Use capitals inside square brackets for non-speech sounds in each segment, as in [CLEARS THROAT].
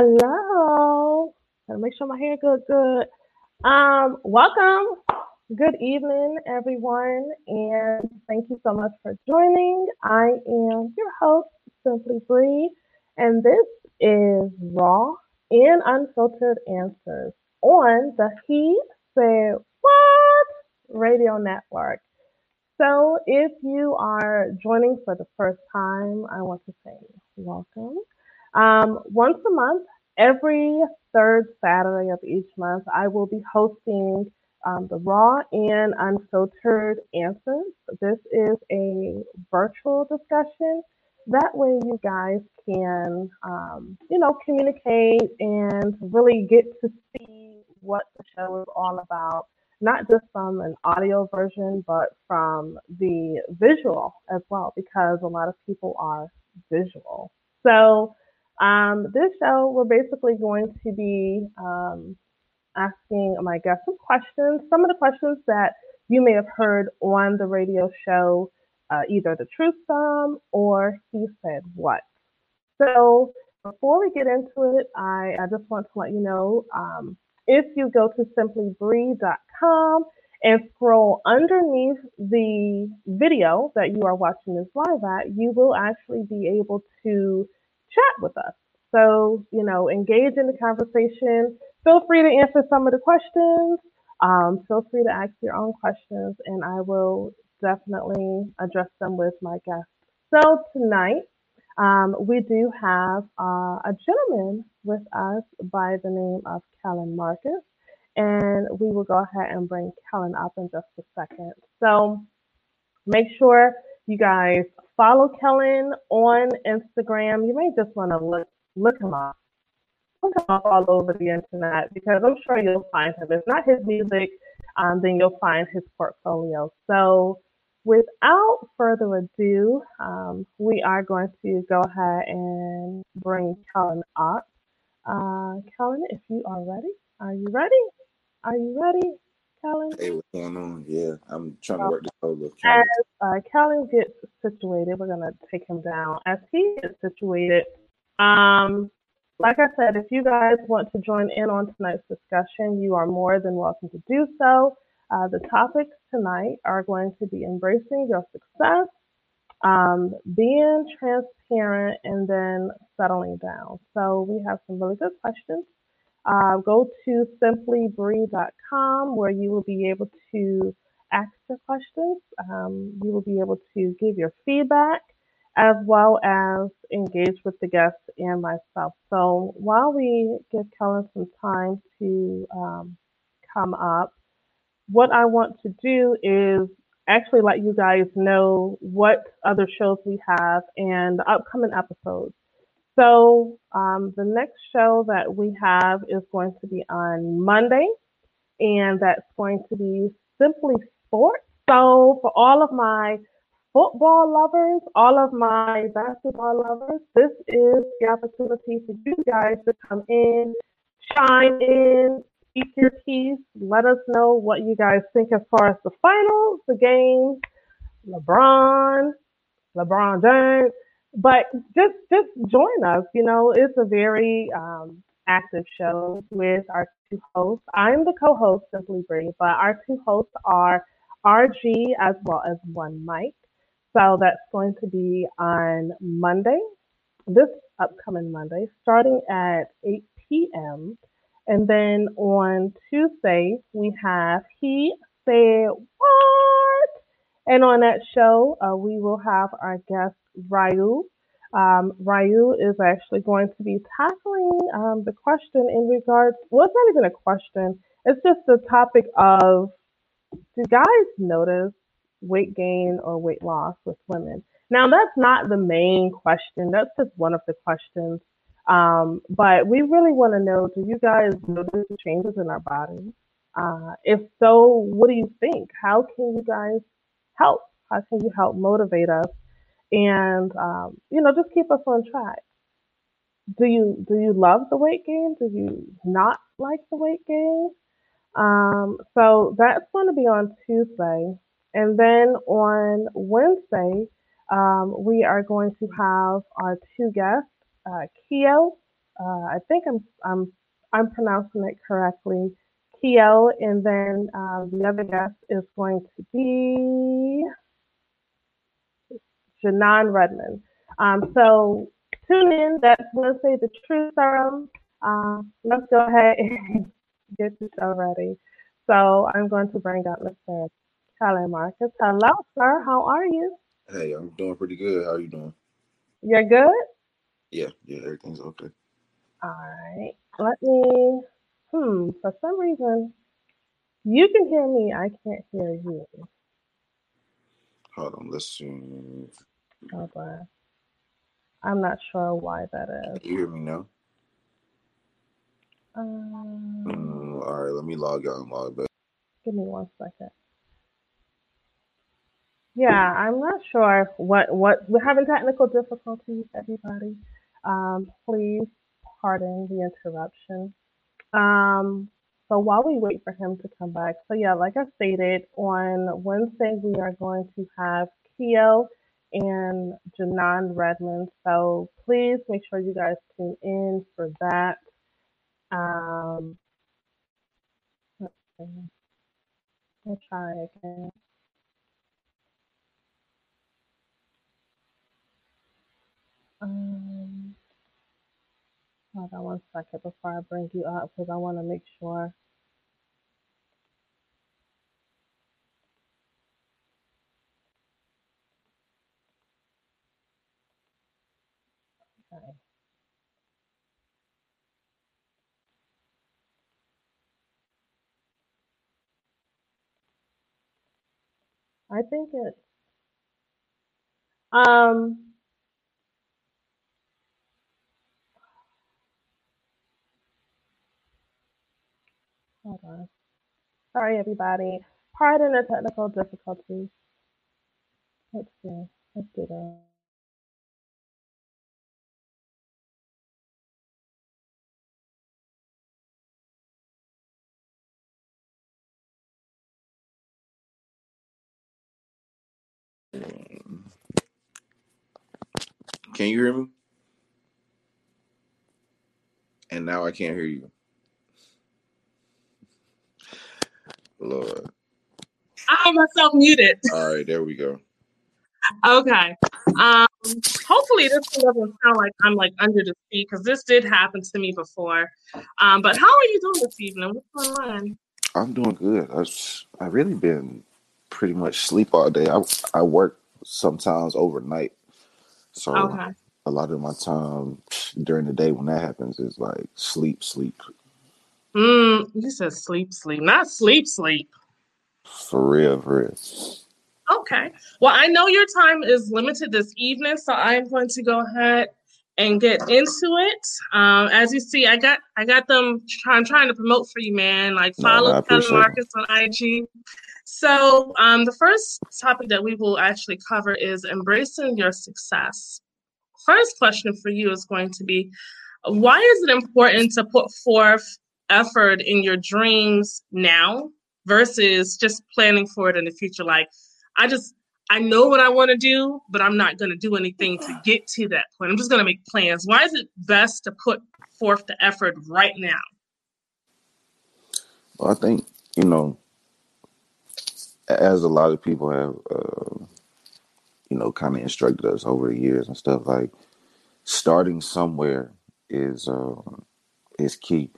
Hello. Gotta make sure my hair good, good. Um, welcome. Good evening, everyone, and thank you so much for joining. I am your host, Simply Bree, and this is Raw and Unfiltered Answers on the He Said What Radio Network. So, if you are joining for the first time, I want to say welcome. Um, once a month, every third Saturday of each month, I will be hosting um, the Raw and Unfiltered Answers. This is a virtual discussion. That way, you guys can, um, you know, communicate and really get to see what the show is all about not just from an audio version, but from the visual as well, because a lot of people are visual. So, um, this show, we're basically going to be um, asking my guests some questions, some of the questions that you may have heard on the radio show, uh, either The Truth Bomb or He Said What. So, before we get into it, I, I just want to let you know um, if you go to simplybree.com and scroll underneath the video that you are watching this live at, you will actually be able to chat with us. So, you know, engage in the conversation. Feel free to answer some of the questions. Um, feel free to ask your own questions, and I will definitely address them with my guests. So, tonight, um, we do have uh, a gentleman with us by the name of Kellen Marcus, and we will go ahead and bring Kellen up in just a second. So make sure you guys follow Kellen on Instagram. You may just want to look look him up. Look him up all over the internet because I'm sure you'll find him. If not his music, um, then you'll find his portfolio. So without further ado, um, we are going to go ahead and bring Kellen up. Uh, Kellen, if you are ready, are you ready? Are you ready, Kellen? Hey, what's going on? Yeah, I'm trying to work this solo. As uh, Kellen gets situated, we're going to take him down. As he gets situated, um, like I said, if you guys want to join in on tonight's discussion, you are more than welcome to do so. Uh, the topics tonight are going to be embracing your success, um, being transparent, and then settling down. So we have some really good questions. Uh, go to simplybree.com where you will be able to ask your questions. Um, you will be able to give your feedback as well as engage with the guests and myself. So while we give Kellen some time to um, come up, what I want to do is actually let you guys know what other shows we have and the upcoming episodes. So um, the next show that we have is going to be on Monday, and that's going to be Simply Sports. So for all of my football lovers, all of my basketball lovers, this is the opportunity for you guys to come in, chime in, speak your piece. Let us know what you guys think as far as the finals, the games, LeBron, LeBron James. But just just join us. You know, it's a very um, active show with our two hosts. I'm the co-host, Simply Bree, but our two hosts are RG as well as One Mike. So that's going to be on Monday, this upcoming Monday, starting at 8 p.m. And then on Tuesday, we have He Said What? And on that show, uh, we will have our guest, Ryu. Um, is actually going to be tackling um, the question in regards, well, it's not even a question, it's just the topic of do guys notice weight gain or weight loss with women? Now, that's not the main question, that's just one of the questions um, but we really want to know do you guys notice changes in our bodies? Uh, if so, what do you think? How can you guys help? How can you help motivate us and um, you know just keep us on track? Do you do you love the weight gain? Do you not like the weight gain? Um, so that's going to be on Tuesday, and then on Wednesday um, we are going to have our two guests uh, Keo uh, I think I'm I'm I'm pronouncing it correctly. Kiel, and then uh, the other guest is going to be Janan Redmond. Um, so tune in. That's Wednesday, the Truth Serum. Uh, let's go ahead and [LAUGHS] get the show ready. So I'm going to bring up Mr. Kelly Marcus. Hello, sir. How are you? Hey, I'm doing pretty good. How are you doing? You're good? Yeah, yeah, everything's okay. All right. Let me, hmm, for some reason, you can hear me. I can't hear you. Hold on, let's see. Hold on. I'm not sure why that is. Can you hear me now? Um, Mm, all right, let me log out and log back. give me one second. Yeah, I'm not sure what what we're having technical difficulties. Everybody, um, please pardon the interruption. Um, so while we wait for him to come back, so yeah, like I stated, on Wednesday we are going to have Keo and Janan Redmond. So please make sure you guys tune in for that. Um. We'll try again. Um, hold on one second before I bring you up because I want to make sure. Okay. I think it. Um, hold on. Sorry, everybody. Pardon the technical difficulties. Let's see. Let's do that. Can you hear me? And now I can't hear you. Lord. I have myself muted. All right, there we go. Okay. Um, hopefully this doesn't sound like I'm like under the sea because this did happen to me before. Um, but how are you doing this evening? What's going on? I'm doing good. I've I've really been pretty much sleep all day. I I work sometimes overnight, so Okay. a lot of my time during the day when that happens is like sleep, sleep Mm, you said sleep, sleep, not sleep, sleep. for real, for real. Okay. Well, I know your time is limited this evening, so I'm going to go ahead and get into it. Um, as you see, I got I got them. Try, I'm trying to promote for you, man. Like No, no, follow appreciate it. Marcus on IG. So um, the first topic that we will actually cover is embracing your success. First question for you is going to be, why is it important to put forth effort in your dreams now versus just planning for it in the future? Like, I just I know what I want to do, but I'm not going to do anything to get to that point. I'm just going to make plans. Why is it best to put forth the effort right now? Well, I think you know, as a lot of people have, uh, you know, kind of instructed us over the years and stuff. Like starting somewhere is um, is key.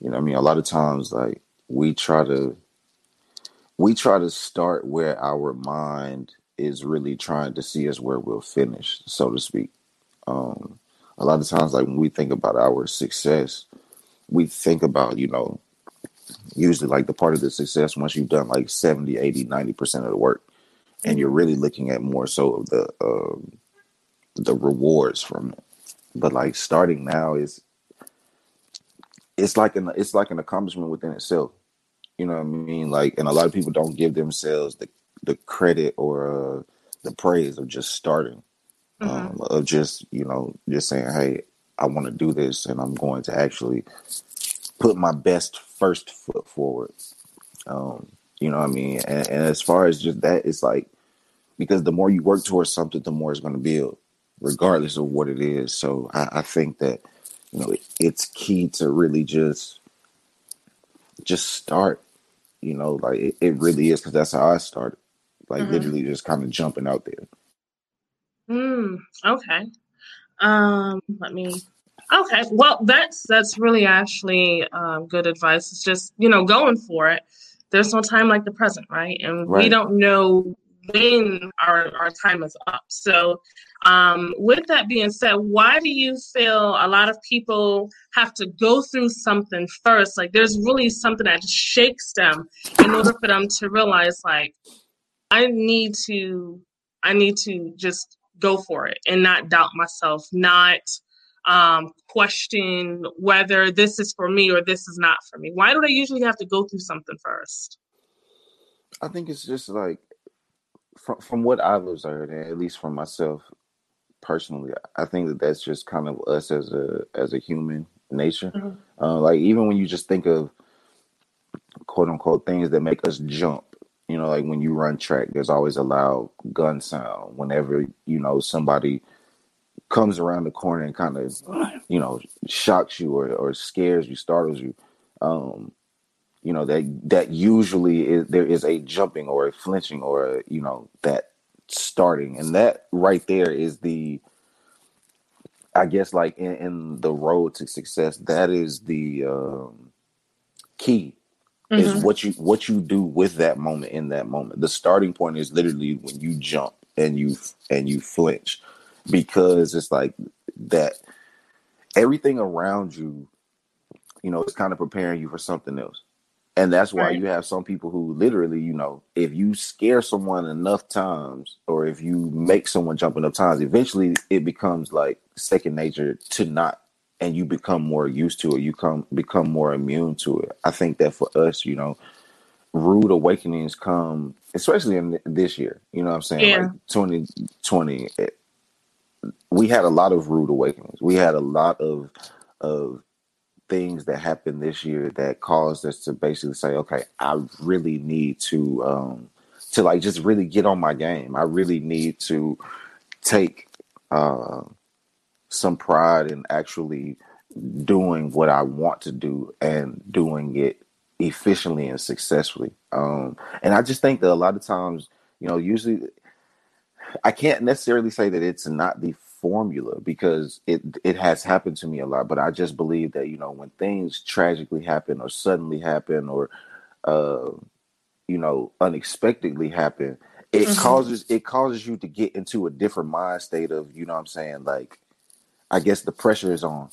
You know, what I mean, a lot of times, like we try to we try to start where our mind is really trying to see us where we'll finish, so to speak. Um, a lot of times, like when we think about our success, we think about, you know, usually like the part of the success once you've done like 70, 80, 90% of the work. And you're Mhm. really looking at more so of the um, the rewards from it. But like starting now is it's like an it's like an accomplishment within itself. You know what I mean? Like, and a lot of people don't give themselves the the credit or uh, the praise of just starting, Mhm. um, of just you know just saying, "Hey, I want to do this, and I'm going to actually put my best first foot forward." Um, you know what I mean? And, and as far as just that, it's like because the more you work towards something, the more it's going to build, regardless of what it is. So I, I think that you know, it, it's key to really just just start. You know, like it, it really is because that's how I started. Like mm-hmm. literally just kind of jumping out there. Mm, okay. Um, let me. Okay, well, that's that's really actually um, good advice. It's just you know going for it. There's no time like the present, right? And right. we don't know when our our time is up. So, um, with that being said, why do you feel a lot of people have to go through something first? Like, there's really something that just shakes them in order for them to realize, like, I need to, I need to just go for it and not doubt myself, not um, question whether this is for me or this is not for me? Why do they usually have to go through something first? I think it's just like from from what I've observed, and at least from myself personally, I think that that's just kind of us as a as a human nature. Mm-hmm. Uh, like even when you just think of quote unquote things that make us jump, you know, like when you run track, there's always a loud gun sound. Whenever, you know, somebody comes around the corner and kind of, you know, shocks you or, or scares you, startles you, um, you know, that that usually is there is a jumping or a flinching or, a, you know, that starting. And that right there is the I guess like in, in the road to success, that is the um, key mm-hmm. is what you what you do with that moment in that moment. The starting point is literally when you jump and you and you flinch because it's like that everything around you, you know, is kind of preparing you for something else. And that's why right. you have some people who literally, you know, if you scare someone enough times or if you make someone jump enough times, eventually it becomes like second nature to not and you become more used to it you come become more immune to it i think that for us you know rude awakenings come especially in this year you know what i'm saying yeah. like 2020 it, eh, we had a lot of rude awakenings we had a lot of of things that happened this year that caused us to basically say okay i really need to um to like just really get on my game i really need to take uh some pride in actually doing what I want to do and doing it efficiently and successfully. Um, and I just think that a lot of times, you know, usually I can't necessarily say that it's not the formula because it it has happened to me a lot, but I just believe that, you know, when things tragically happen or suddenly happen or uh you know, unexpectedly happen, it mm-hmm. causes it causes you to get into a different mind state of, you know what I'm saying, like I guess the pressure is on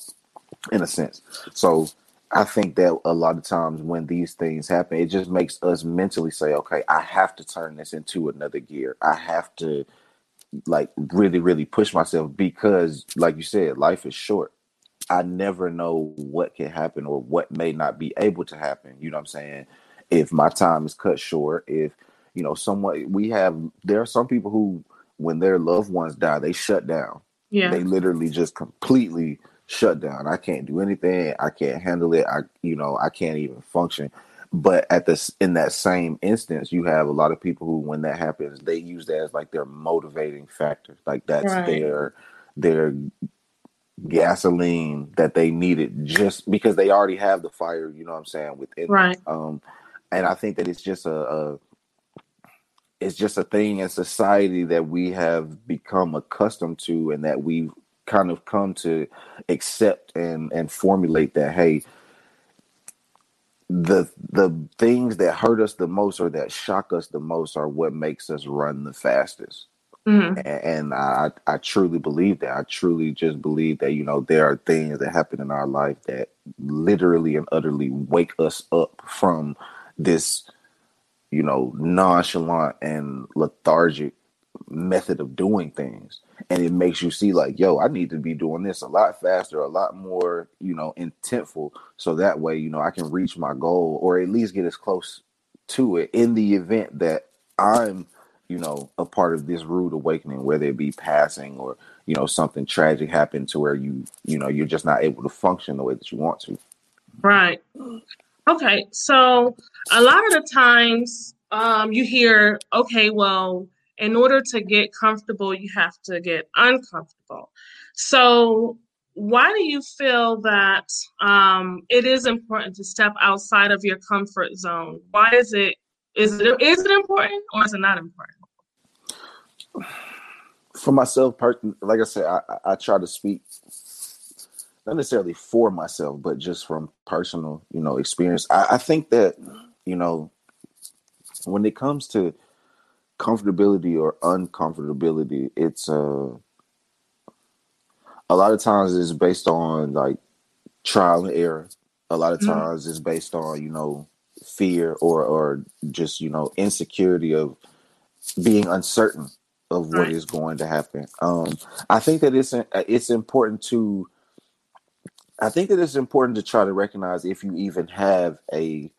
in a sense. So I think that a lot of times when these things happen, it just makes us mentally say, okay, I have to turn this into another gear. I have to like really, really push myself because, like you said, life is short. I never know what can happen or what may not be able to happen. You know what I'm saying? If my time is cut short, if, you know, someone, we have, there are some people who, when their loved ones die, they shut down yeah. They literally just completely shut down. I can't do anything. I can't handle it. I you know, I can't even function. But at this in that same instance, you have a lot of people who when that happens, they use that as like their motivating factor. Like that's right. their their gasoline that they needed just because they already have the fire, you know what I'm saying, within right. Um and I think that it's just a, a it's just a thing in society that we have become accustomed to and that we've kind of come to accept and and formulate that hey the the things that hurt us the most or that shock us the most are what makes us run the fastest mm-hmm. and, and I, I truly believe that i truly just believe that you know there are things that happen in our life that literally and utterly wake us up from this you know, nonchalant and lethargic method of doing things. And it makes you see, like, yo, I need to be doing this a lot faster, a lot more, you know, intentful. So that way, you know, I can reach my goal or at least get as close to it in the event that I'm, you know, a part of this rude awakening, whether it be passing or, you know, something tragic happened to where you, you know, you're just not able to function the way that you want to. Right. Okay, so a lot of the times um, you hear, okay, well, in order to get comfortable, you have to get uncomfortable. So, why do you feel that um, it is important to step outside of your comfort zone? Why is it is it is it important or is it not important? For myself, like I said, I, I try to speak not necessarily for myself, but just from personal, you know, experience. I, I think that you know when it comes to comfortability or uncomfortability, it's uh a lot of times it's based on like trial and error. A lot of mm-hmm. times mm-hmm. it's based on, you know, fear or or just, you know, insecurity of being uncertain of what right. is going to happen. Um I think that it's it's important to I think that it's important to try to recognize if you even have a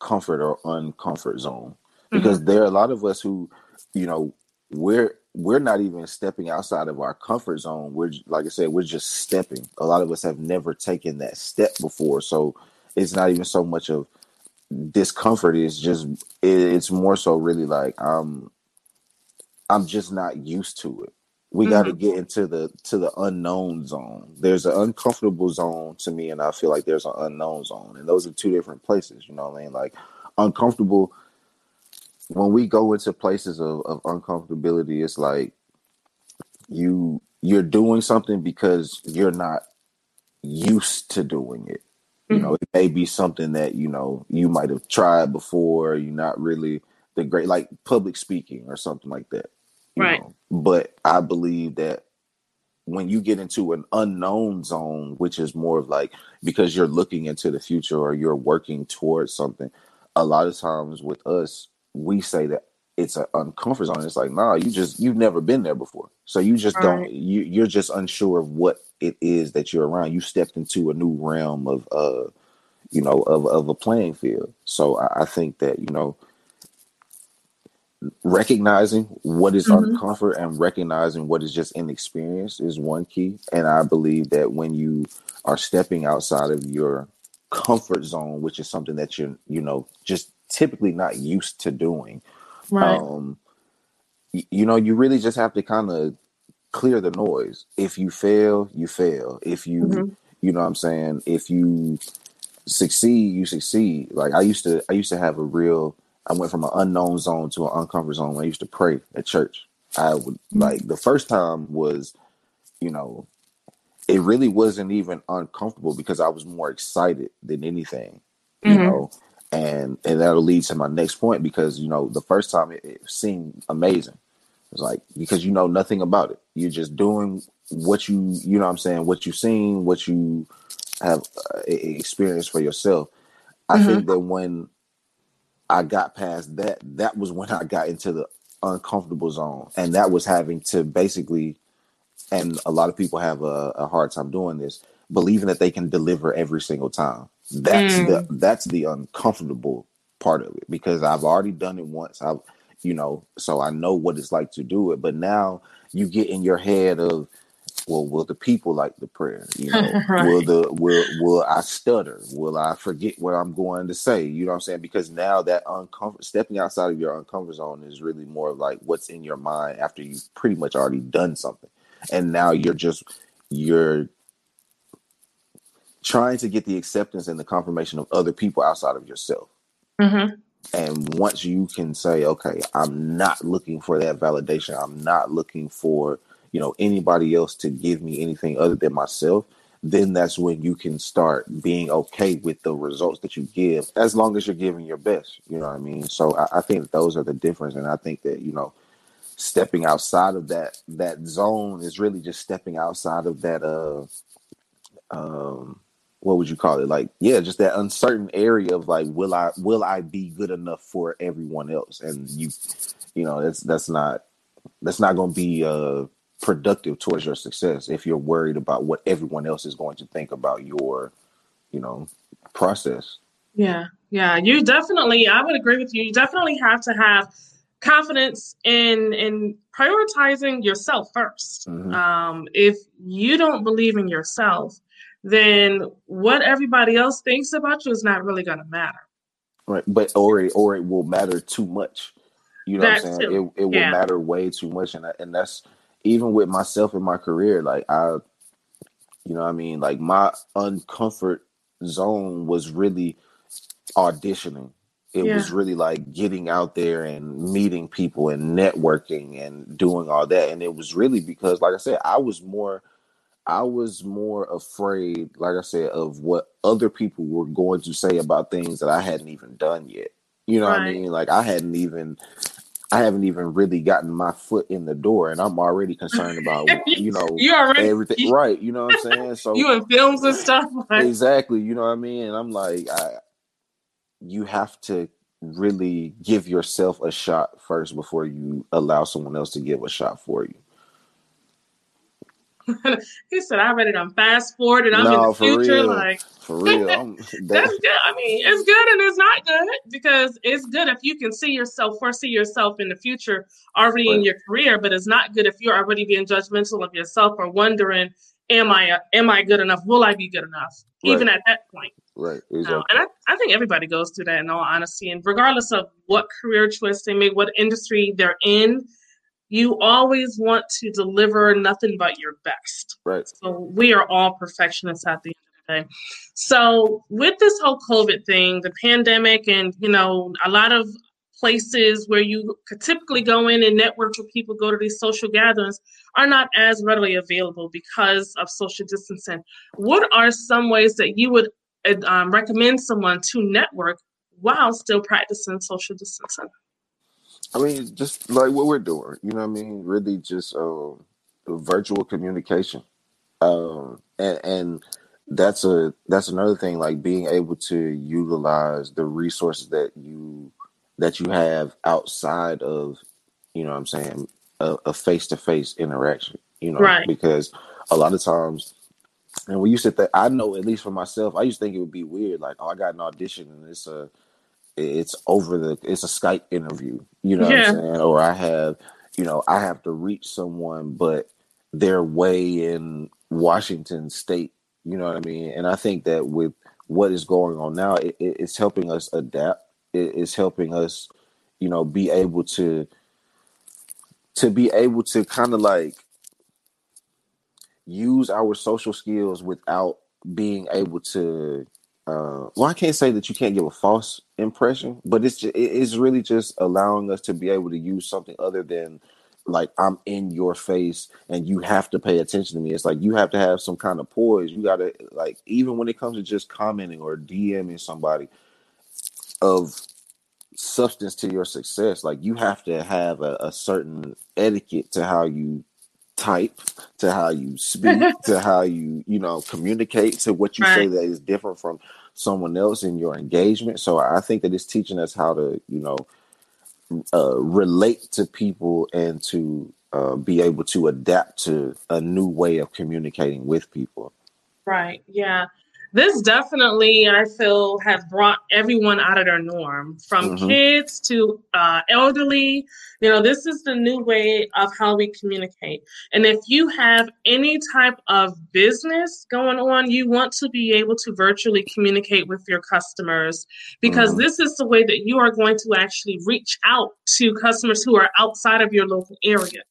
comfort or uncomfort zone because mm-hmm. there are a lot of us who, you know, we're we're not even stepping outside of our comfort zone. We're like I said, we're just stepping. A lot of us have never taken that step before, so it's not even so much of discomfort. It's just it's more so really like I'm I'm just not used to it. We mm-hmm. got to get into the to the unknown zone. There's an uncomfortable zone to me, and I feel like there's an unknown zone, and those are two different places. You know what I mean? Like uncomfortable when we go into places of, of uncomfortability, it's like you you're doing something because you're not used to doing it. You mm-hmm. know, it may be something that, you know, you might have tried before, you're not really the great like public speaking or something like that. Right. Know? But I believe that when you get into an unknown zone, which is more of like because you're looking into the future or you're working towards something, a lot of times with us, we say that it's an uncomfort zone. It's like, nah, you just you've never been there before, so you just All don't. Right. You you're just unsure of what it is that you're around. You stepped into a new realm of uh, you know, of of a playing field. So I, I think that you know, recognizing what is mm-hmm. uncomfort and recognizing what is just inexperience is one key. And I believe that when you are stepping outside of your comfort zone, which is something that you're, you know, just typically not used to doing. Right. Um, y- you know, you really just have to kind of clear the noise. If you fail, you fail. If you, mm-hmm. you know what I'm saying? If you succeed, you succeed. Like I used to, I used to have a real, I went from an unknown zone to an uncomfort zone when I used to pray at church. I would mm-hmm. like the first time was, you know, it really wasn't even uncomfortable because I was more excited than anything. You mm-hmm. know, and and that'll lead to my next point because you know the first time it, it seemed amazing. It's like because you know nothing about it. You're just doing what you you know what I'm saying what you've seen, what you have uh, experienced for yourself. I mm-hmm. think that when I got past that, that was when I got into the uncomfortable zone, and that was having to basically, and a lot of people have a, a hard time doing this, believing that they can deliver every single time. That's mm. the that's the uncomfortable part of it because I've already done it once. I've you know, so I know what it's like to do it. But now you get in your head of, well, will the people like the prayer? You [LAUGHS] know, right. will the will will I stutter? Will I forget what I'm going to say? You know what I'm saying? Because now that uncomfort stepping outside of your uncomfort zone is really more of like what's in your mind after you've pretty much already done something. And now you're just you're trying to get the acceptance and the confirmation of other people outside of yourself. Mm-hmm. And once you can say, okay, I'm not looking for that validation, I'm not looking for, you know, anybody else to give me anything other than myself, then that's when you can start being okay with the results that you give, as long as you're giving your best. You know what I mean? So I, I think those are the difference. And I think that, you know, stepping outside of that that zone is really just stepping outside of that uh um what would you call it? Like, yeah, just that uncertain area of like, will I will I be good enough for everyone else? And you, you know, that's that's not that's not going to be uh productive towards your success if you're worried about what everyone else is going to think about your, you know, process. Yeah, yeah, you definitely. I would agree with you. You definitely have to have confidence in in prioritizing yourself 1st mm-hmm. Um, if you don't believe in yourself then what everybody else thinks about you is not really going to matter. Right, but or it, or it will matter too much. You know that what I'm saying? Too. It it will matter way too much, and I, and that's even with myself in my career. Like I, You know what I mean? Like my uncomfort zone was really auditioning. It Yeah. was really like getting out there and meeting people and networking and doing all that. And it was really because, like I said, I was more, I was more afraid, like I said, of what other people were going to say about things that I hadn't even done yet. You know what I mean? Like I hadn't even, I haven't even really gotten my foot in the door, and I'm already concerned about, [LAUGHS] you know, You already everything. you, [LAUGHS] Right? You know what I'm saying? So you in films and stuff. [LAUGHS] Like, exactly you know what i mean and i'm like i you have to really give yourself a shot first before you allow someone else to give a shot for you [LAUGHS] he said, I read it on fast forward and I'm in the future. real Like for real [LAUGHS] that's good. I mean, it's good and it's not good because it's good if you can see yourself, foresee yourself in the future already in your career, but it's not good if you're already being judgmental of yourself or wondering, am I am I good enough? Will I be good enough? Even at that point. right No, exactly and I, I think everybody goes through that in all honesty. And regardless of what career choice they make, what industry they're in, you always want to deliver nothing but your best. right So we are all perfectionists at the end of the day. So with this whole COVID thing, the pandemic, and you know, a lot of places where you could typically go in and network with people, go to these social gatherings, are not as readily available because of social distancing. What are some ways that you would uh, um, recommend someone to network while still practicing social distancing? I mean just like what we're doing you know what i mean? Really just um virtual communication. Um and and that's a that's another thing like being able to utilize the resources that you that you have outside of you know what i'm saying a, a face-to-face interaction you know? Right. because a lot of times and we used to think i know at least for myself i used to think it would be weird like oh i got an audition and it's a it's over the it's a skype interview you know what i'm Yeah. saying? Or i have you know i have to reach someone but they're way in washington state you know what i mean? And i think that with what is going on now it, it, it's helping us adapt. It, it's helping us you know be able to to be able to kind of like use our social skills without being able to uh well i can't say that you can't give a false impression but it's just, it's really just allowing us to be able to use something other than like i'm in your face and you have to pay attention to me. It's like you have to have some kind of poise. You gotta like even when it comes to just commenting or dming somebody of substance to your success like you have to have a, a certain etiquette to how you type to how you speak [LAUGHS] to how you you know communicate to what you say that is different from someone else in your engagement so i think that it's teaching us how to you know uh, relate to people and to uh, be able to adapt to a new way of communicating with people Right. Yeah. This definitely, I feel, has brought everyone out of their norm, from hmm kids to uh, elderly. You know, this is the new way of how we communicate. And if you have any type of business going on, you want to be able to virtually communicate with your customers because hmm this is the way that you are going to actually reach out to customers who are outside of your local area,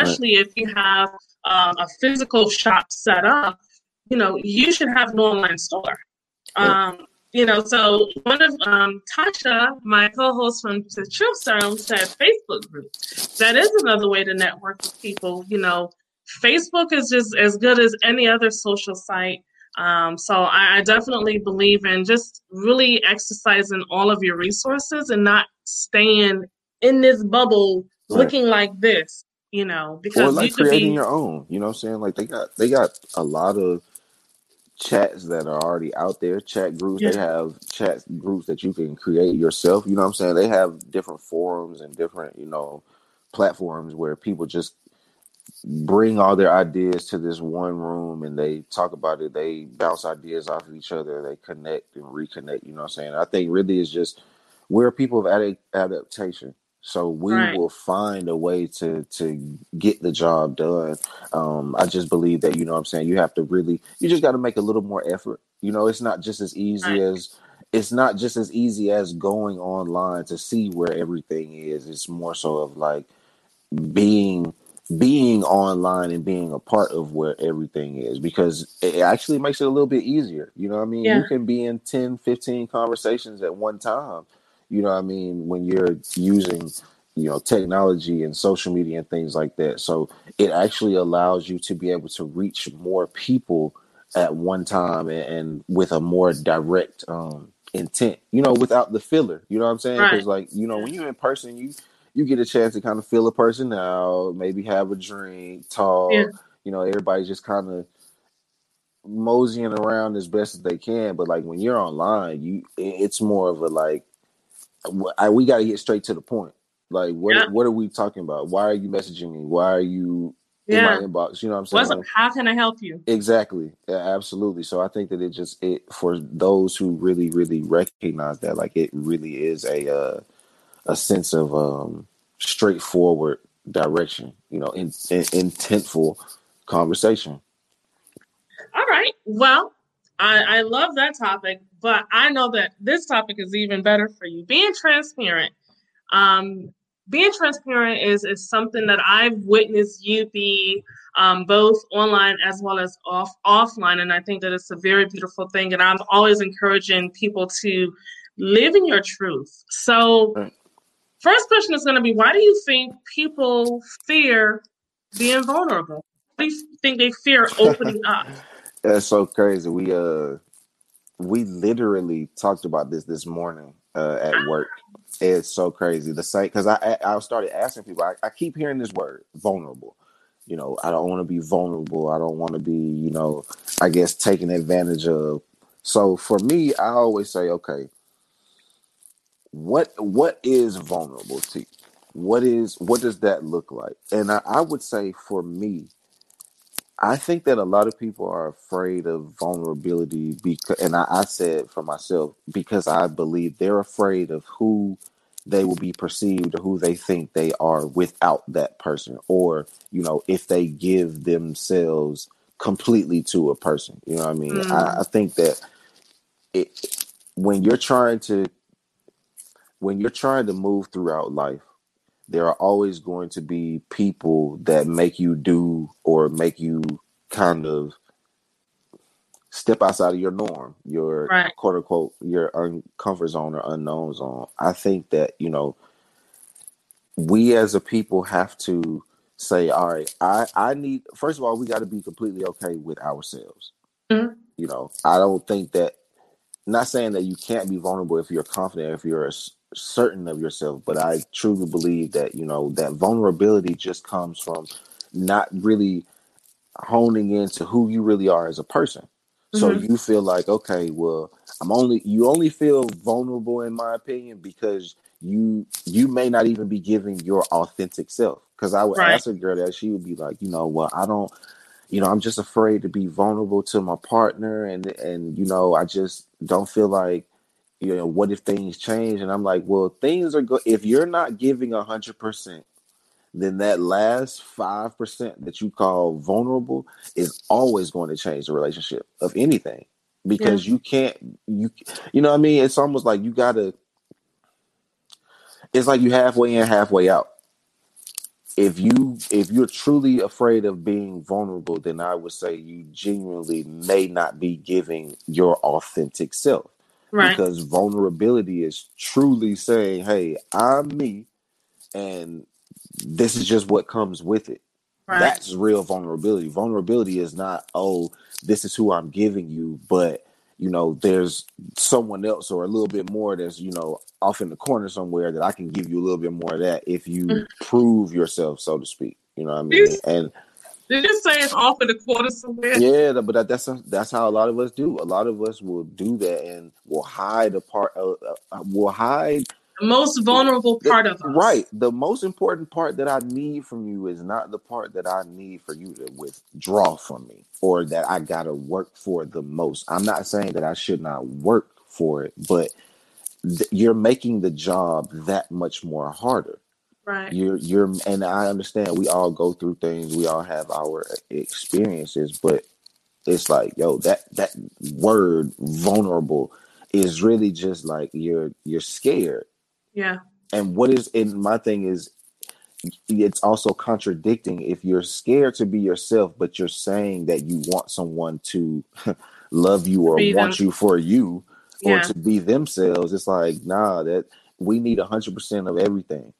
right especially if you have um, a physical shop set up you know, you should have an online store. Um, you know, so one of um, Tasha, my co-host from the Truth Serum, said Facebook group. That is another way to network with people. You know, Facebook is just as good as any other social site. Um, so I, I definitely believe in just really exercising all of your resources and not staying in this bubble right looking like this. You know, or because like you could creating be your own you know what i'm saying like they got they got a lot of chats that are already out there. Chat groups yeah, they have chat groups that you can create yourself you know what i'm saying? They have different forums and different you know platforms where people just bring all their ideas to this one room and they talk about it. They bounce ideas off of each other. They connect and reconnect you know what i'm saying? I think really it's just we're people of ad- adaptation so we right, will find a way to to get the job done um i just believe that you know what i'm saying you have to really you just got to make a little more effort you know it's not just as easy right, as it's not just as easy as going online to see where everything is it's more so of like being being online and being a part of where everything is because it actually makes it a little bit easier. You know what I mean? Yeah. You can be in 10, 15 conversations at one time. You know what I mean? When you're using, you know, technology and social media and things like that. So it actually allows you to be able to reach more people at one time and, and with a more direct um intent, you know, without the filler. You know what I'm saying? Right. Because like, you know, when you're in person, you you get a chance to kind of feel a person out, maybe have a drink, talk. Yeah. You know, everybody's just kind of moseying around as best as they can. But like when you're online, you it's more of a like, I, we got to get straight to the point. Like, what Yeah. what are we talking about? Why are you messaging me? Why are you Yeah. in my inbox? You know what I'm saying? Up? How can I help you? Exactly. Yeah, absolutely. So I think that it just it for those who really really recognize that like it really is a uh, a sense of um straightforward direction, you know, in, in intentful conversation. All right. Well, I, I love that topic, but I know that this topic is even better for you. Being transparent. Um, being transparent is, is something that I've witnessed you be um, both online as well as off offline, and I think that it's a very beautiful thing. And I'm always encouraging people to live in your truth. So, Right. first question is going to be: Why do you think people fear being vulnerable? Why do you think they fear opening up? [LAUGHS] That's so crazy. We uh we literally talked about this this morning uh, at work. It's so crazy. The same because I I started asking people. I, I keep hearing this word vulnerable. You know, I don't want to be vulnerable. I don't want to be, you know, I guess taken advantage of. So for me, I always say, okay, what what is vulnerable to you? What is what does that look like? And I, I would say for me, I think that a lot of people are afraid of vulnerability because, and I, I said for myself because I believe they're afraid of who they will be perceived or who they think they are without that person, or you know, if they give themselves completely to a person. You know what I mean? Mm. I, I think that it when you're trying to when you're trying to move throughout life there are always going to be people that make you do or make you kind of step outside of your norm, your Right. quote unquote, your uncomfort zone or unknown zone. I think that, you know, we as a people have to say, all right, I, I need, first of all, we got to be completely okay with ourselves. Mhm. You know, I don't think that, not saying that you can't be vulnerable if you're confident, if you're certain of yourself, but I truly believe that, you know, that vulnerability just comes from not really honing into who you really are as a person. So Mhm. you feel like, okay, well, I'm only you only feel vulnerable in my opinion because you you may not even be giving your authentic self. Because I would Right. ask a girl that she would be like, you know, well, I don't, you know, I'm just afraid to be vulnerable to my partner, and and you know, I just don't feel like, you know, what if things change? And I'm like, well, things are good if you're not giving a hundred percent then that last 5% that you call vulnerable is always going to change the relationship of anything because you can't you you know what i mean? It's almost like you gotta it's like you halfway in halfway out. If you if you're truly afraid of being vulnerable then i would say you genuinely may not be giving your authentic self Right. because vulnerability is truly saying hey i'm me and this is just what comes with it Right. that's real vulnerability. Vulnerability is not, oh, this is who I'm giving you, but you know, there's someone else or a little bit more that's, you know, off in the corner somewhere that I can give you a little bit more of that if you Mm. prove yourself, so to speak. You know what I mean? And Did you say it's off in the corner somewhere? yeah, but that, that's that's how a lot of us do. A lot of us will do that and will hide a part. Uh, uh, will hide The most vulnerable The- part of us. Right. The most important part that I need from you is not the part that I need for you to withdraw from me or that I got to work for the most. I'm not saying that I should not work for it, but th- you're making the job that much more harder. Right. You're you're and I understand we all go through things, we all have our experiences, but it's like, yo, that that word vulnerable is really just like you're you're scared Yeah. and what is and my thing is it's also contradicting if you're scared to be yourself, but you're saying that you want someone to [LAUGHS] love you or Be want them. you for you or Yeah. to be themselves. It's like, nah, that we need hundred percent of everything.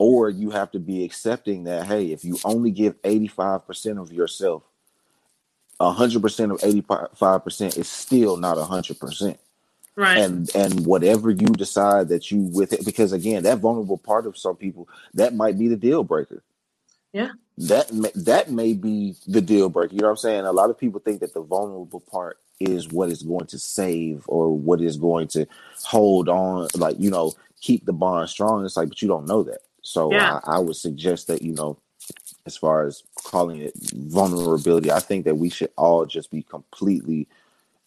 Or you have to be accepting that, hey, if you only give 85% of yourself, 100% of 85% is still not 100% Right. and and whatever you decide that you with it because again that vulnerable part of some people that might be the deal breaker. Yeah. that may, that may be the deal breaker. You know what i'm saying? A lot of people think that the vulnerable part is what is going to save or what is going to hold on like you know keep the bond strong. It's like but you don't know that so Yeah. I, I would suggest that you know as far as calling it vulnerability i think that we should all just be completely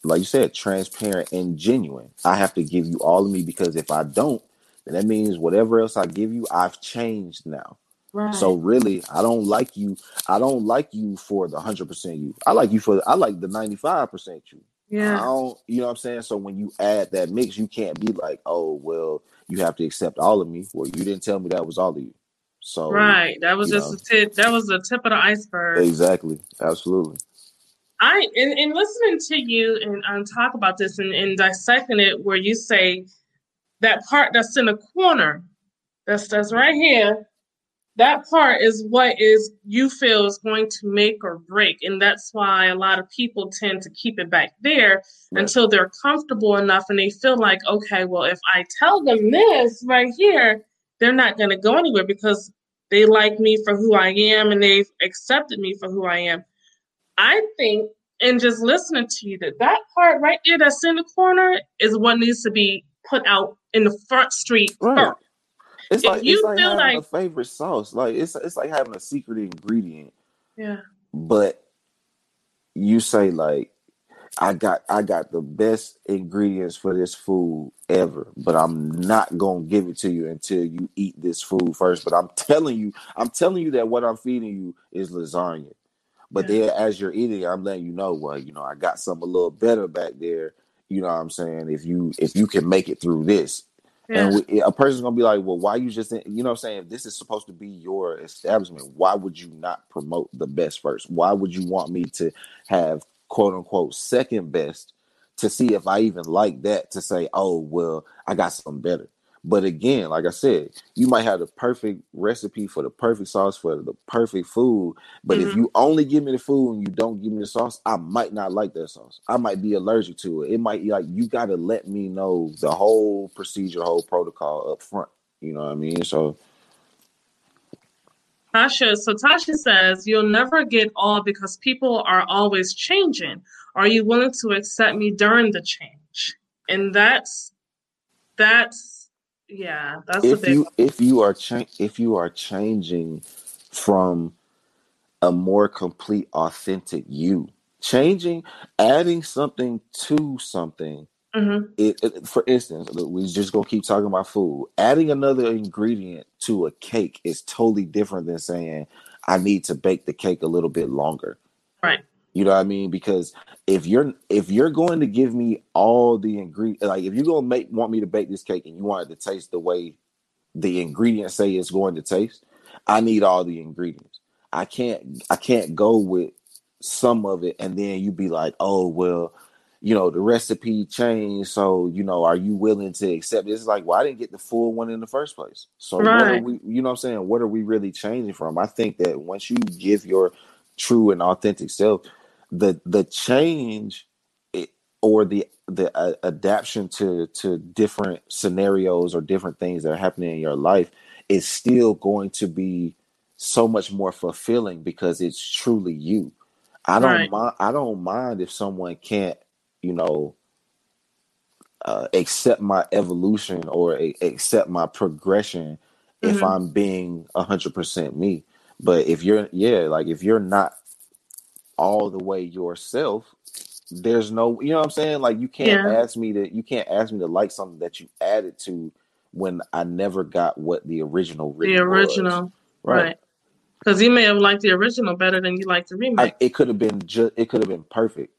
like you said, transparent and genuine. I have to give you all of me because if I don't, then that means whatever else I give you, I've changed now. right. So really, I don't like you. I don't like you for the hundred percent you. I like you for. I like the ninety five percent you. Yeah. I don't. You know what I'm saying? So when you add that mix, you can't be like, oh well, you have to accept all of me. Well, you didn't tell me that was all of you. So Right. That was just know. a tip. That was the tip of the iceberg. exactly, absolutely. I in, in listening to you and um, talk about this and, and dissecting it, where you say that part that's in the corner, that's that's right here, that part is what is you feel is going to make or break, and that's why a lot of people tend to keep it back there Right. until they're comfortable enough and they feel like, okay, well, if I tell them this right here, they're not going to go anywhere because they like me for who I am and they've accepted me for who I am. I think, and just listening to you, that that part right there that's in the corner is what needs to be put out in the front street Right. first. It's If like you it's like having a favorite sauce. Like it's it's like having a secret ingredient. Yeah. but you say like I got I got the best ingredients for this food ever, but I'm not gonna give it to you until you eat this food first. But I'm telling you, I'm telling you that what I'm feeding you is lasagna. But Yeah. then as you're eating, I'm letting you know, well, you know, I got something a little better back there. You know what I'm saying? If you if you can make it through this, Yeah. and we, a person's gonna be like, "Well, why you just?" You know, what I'm saying if this is supposed to be your establishment, why would you not promote the best first? Why would you want me to have quote unquote second best to see if I even like that? To say, "Oh, well, I got something better." But again, like I said, you might have the perfect recipe for the perfect sauce for the perfect food, but if Mhm. you only give me the food and you don't give me the sauce, I might not like that sauce. I might be allergic to it. It might like you got to let me know the whole procedure, whole protocol up front. You know what I mean? So Tasha, so Tasha says, You'll never get all because people are always changing. Are you willing to accept me during the change? And that's, that's, yeah, that's if you if you are cha- if you are changing from a more complete, authentic you, changing, adding something to something Mhm. it, it- for instance, we just gonna keep talking about food. Adding another ingredient to a cake is totally different than saying I need to bake the cake a little bit longer. Right. You know what I mean? Because if you're if you're going to give me all the ingredients, like if you're gonna make want me to bake this cake and you want it to taste the way the ingredients say it's going to taste, I need all the ingredients. I can't I can't go with some of it and then you be like, oh well, you know, the recipe changed. So, you know, are you willing to accept this? It's like, well, I didn't get the full one in the first place. So what are Right. we you know what I'm saying? What are we really changing from? I think that once you give your true and authentic self, the the change or the the uh, adaptation to to different scenarios or different things that are happening in your life is still going to be so much more fulfilling because it's truly you. I don't Right. mind. I don't mind if someone can't, you know, uh, accept my evolution or a- accept my progression if Mhm. I'm being a hundred percent me. But if you're, yeah, like if you're not all the way yourself, there's no, you know what I'm saying? Like you can't Yeah. ask me to, you can't ask me to like something that you added to when I never got what the original The really was. original. Right. Because you may have liked the original better than you liked the remake. I, it could have been just it could have been perfect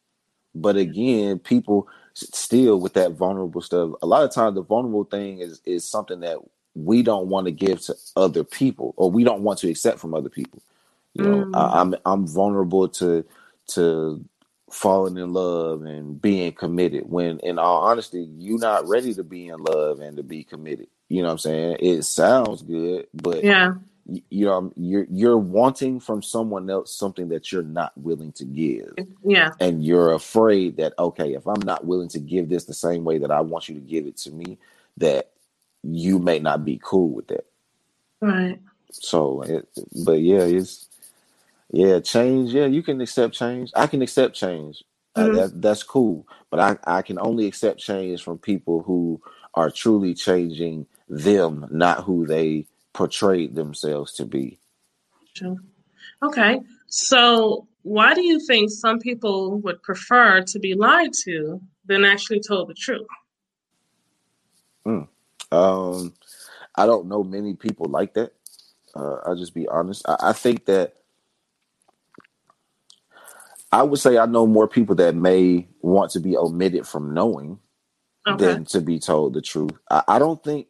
but again people still with that vulnerable stuff a lot of times the vulnerable thing is is something that we don't want to give to other people or we don't want to accept from other people. You know, Mm. I, I'm I'm vulnerable to to falling in love and being committed when in all honesty you're not ready to be in love and to be committed you know what i'm saying it sounds good but Yeah. y- you know you're you're wanting from someone else something that you're not willing to give Yeah. and you're afraid that okay if i'm not willing to give this the same way that i want you to give it to me that you may not be cool with that Right. so it, but yeah it's yeah change yeah you can accept change i can accept change uh, Mhm. that, that's cool but I, I can only accept change from people who are truly changing them not who they portrayed themselves to be True. Okay. So, why do you think some people would prefer to be lied to than actually told the truth? um i don't know many people like that uh, i'll just be honest I, I think that i would say i know more people that may want to be omitted from knowing Okay. than to be told the truth. I, I don't think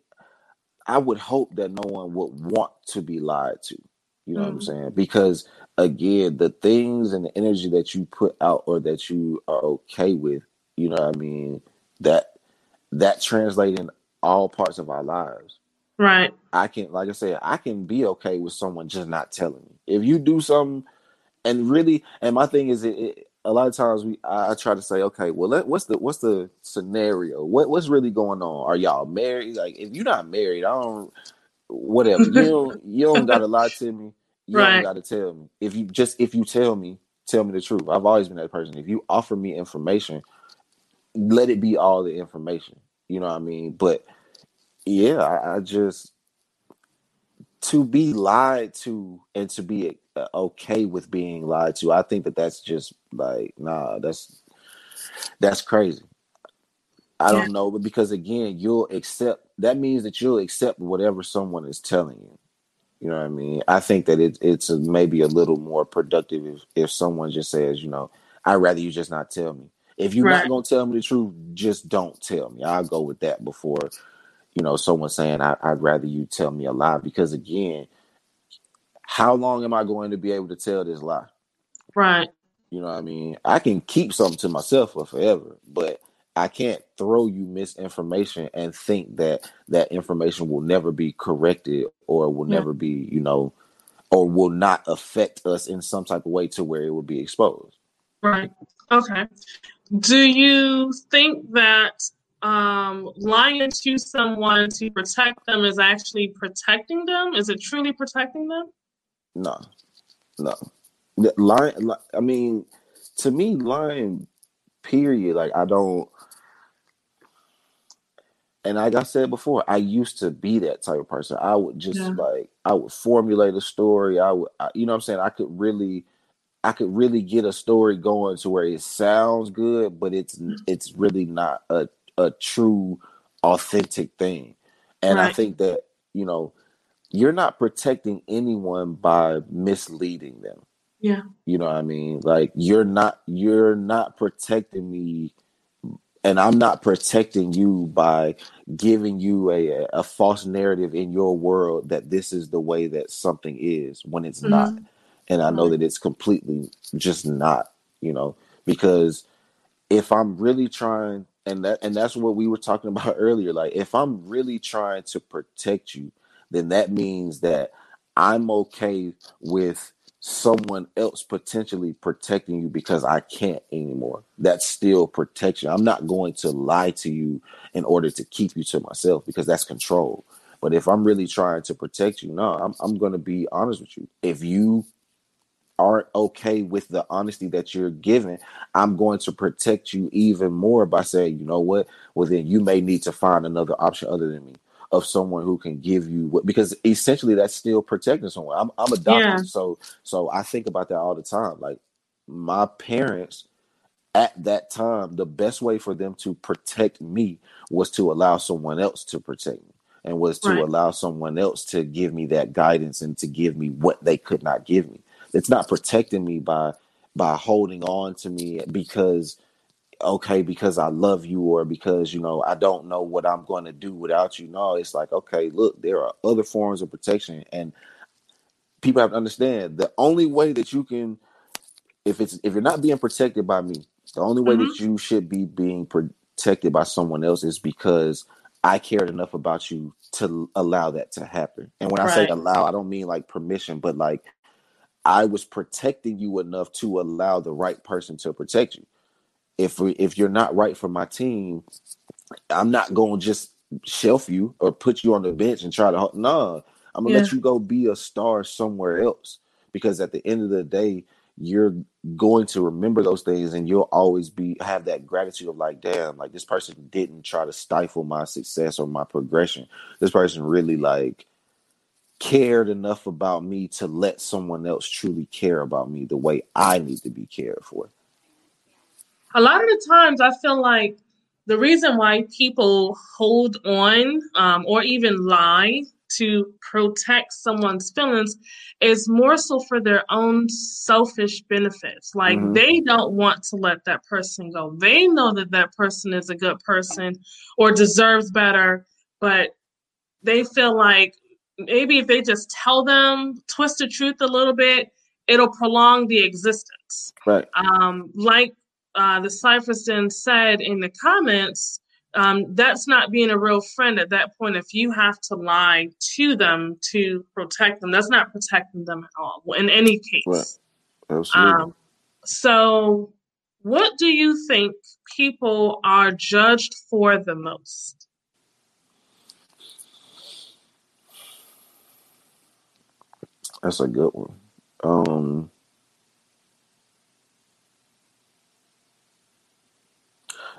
I would hope that no one would want to be lied to. You know what I'm Mm. saying? Because again, the things and the energy that you put out or that you are okay with, you know what I mean, that that translates in all parts of our lives. Right. I can like I said, I can be okay with someone just not telling me. If you do something and really and my thing is it, it a lot of times we I, I try to say, okay, well, let, what's the what's the scenario? What what's really going on? Are y'all married? Like, if you're not married, I don't. Whatever you don't [LAUGHS] you don't gotta lie to me. You Right. don't gotta tell me. If you just if you tell me, tell me the truth. I've always been that person. If you offer me information, let it be all the information. You know what I mean? But yeah, I, I just to be lied to and to be Uh, okay with being lied to. I think that that's just like nah, that's that's crazy. I Yeah. don't know, but because again, you'll accept that means that you'll accept whatever someone is telling you. You know what I mean? I think that it, it's a, maybe a little more productive if, if someone just says, you know, I'd rather you just not tell me. If you're Right. not gonna tell me the truth, just don't tell me. I'll go with that before, you know, someone saying I, I'd rather you tell me a lie. Because again, how long am I going to be able to tell this lie? Right. You know what I mean? I can keep something to myself for forever, but I can't throw you misinformation and think that that information will never be corrected or will Yeah. never be, you know, or will not affect us in some type of way to where it will be exposed. Right. Okay. Do you think that um, lying to someone to protect them is actually protecting them? Is it truly protecting them? No, no. Lying, I mean, to me, lying, period. Like, I don't, and like I said before, I used to be that type of person. I would just Yeah. like, I would formulate a story. I would, I, you know what I'm saying? I could really, I could really get a story going to where it sounds good, but it's, mm-hmm. it's really not a, a true, authentic thing. And I think that, you know, you're not protecting anyone by misleading them. Yeah. You know what I mean? Like you're not you're not protecting me and I'm not protecting you by giving you a a false narrative in your world that this is the way that something is when it's not. Mhm. And I know that it's completely just not, you know, because if I'm really trying and that and that's what we were talking [LAUGHS] about earlier like if I'm really trying to protect you then that means that I'm okay with someone else potentially protecting you because I can't anymore. That's still protection. I'm not going to lie to you in order to keep you to myself because that's control. But if I'm really trying to protect you, no, I'm I'm going to be honest with you. If you aren't okay with the honesty that you're giving, I'm going to protect you even more by saying, you know what? Well, then you may need to find another option other than me of someone who can give you what because essentially that's still protecting someone. I'm I'm a doctor, Yeah. so so I think about that all the time. Like my parents at that time, the best way for them to protect me was to allow someone else to protect me and was to Right. allow someone else to give me that guidance and to give me what they could not give me. It's not protecting me by by holding on to me because okay because I love you or because you know I don't know what I'm going to do without you. No, it's like okay, look, there are other forms of protection and people have to understand the only way that you can if it's if you're not being protected by me, the only way mm-hmm. that you should be being protected by someone else is because I cared enough about you to allow that to happen. And when right. I say allow, I don't mean like permission, but like I was protecting you enough to allow the right person to protect you. If if you're not right for my team, I'm not going to just shelf you or put you on the bench and try to. Nah, I'm gonna yeah. let you go be a star somewhere else because at the end of the day, you're going to remember those things and you'll always be have that gratitude of like damn like this person didn't try to stifle my success or my progression this person really like cared enough about me to let someone else truly care about me the way i need to be cared for a lot of the times i feel like the reason why people hold on um, or even lie to protect someone's feelings is more so for their own selfish benefits. Like mm-hmm. they don't want to let that person go. They know that that person is a good person or deserves better, but they feel like maybe if they just tell them, twist the truth a little bit, it'll prolong the existence. Right. Um, like uh, the Cyphers said in the comments, um, that's not being a real friend at that point. If you have to lie to them to protect them, that's not protecting them at all in any case. Right. Absolutely. Um, so, what do you think people are judged for the most? That's a good one. Um,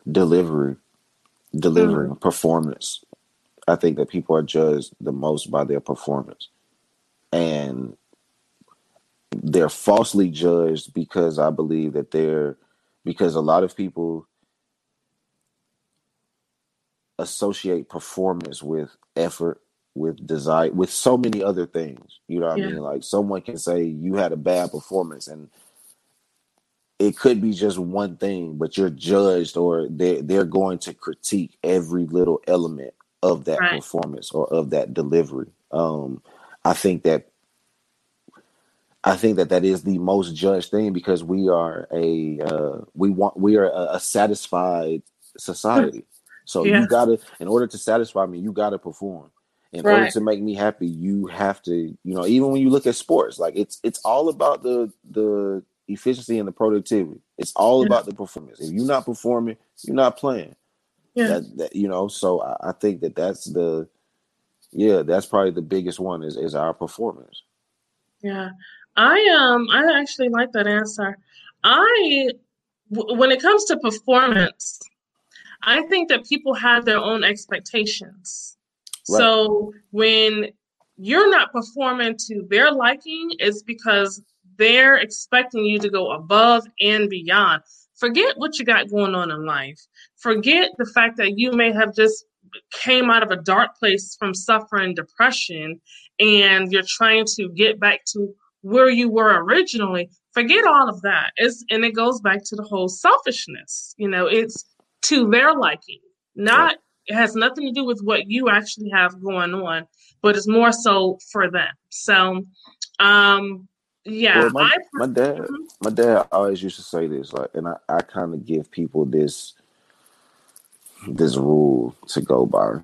delivery delivering mm. performance. I think that people are judged the most by their performance. And they're falsely judged because I believe that they're because a lot of people associate performance with effort, with desire, with so many other things. You know what yeah. I mean? Like someone can say you had a bad performance and it could be just one thing, but you're judged or they they're going to critique every little element of that right. performance or of that delivery. Um, I think that I think that that is the most judged thing because we are a uh, we want we are a, a satisfied society. [LAUGHS] So yeah. you gotta, in order to satisfy me, you gotta perform. In right. order to make me happy, you have to, you know, even when you look at sports, like it's it's all about the the efficiency and the productivity. It's all yeah. about the performance. If you're not performing, you're not playing. Yeah. That, that, you know, so I, I, think that that's the, yeah, that's probably the biggest one is is our performance. Yeah, I um I actually like that answer. I w- when it comes to performance, I think that people have their own expectations. Right. So when you're not performing to their liking, it's because they're expecting you to go above and beyond. Forget what you got going on in life. Forget the fact that you may have just came out of a dark place from suffering depression and you're trying to get back to where you were originally. Forget all of that. It's, and it goes back to the whole selfishness. You know, it's to their liking, not it has nothing to do with what you actually have going on, but it's more so for them. So um yeah, well, my, my dad, mm-hmm. my dad always used to say this, like, and I, I kind of give people this, this rule to go by.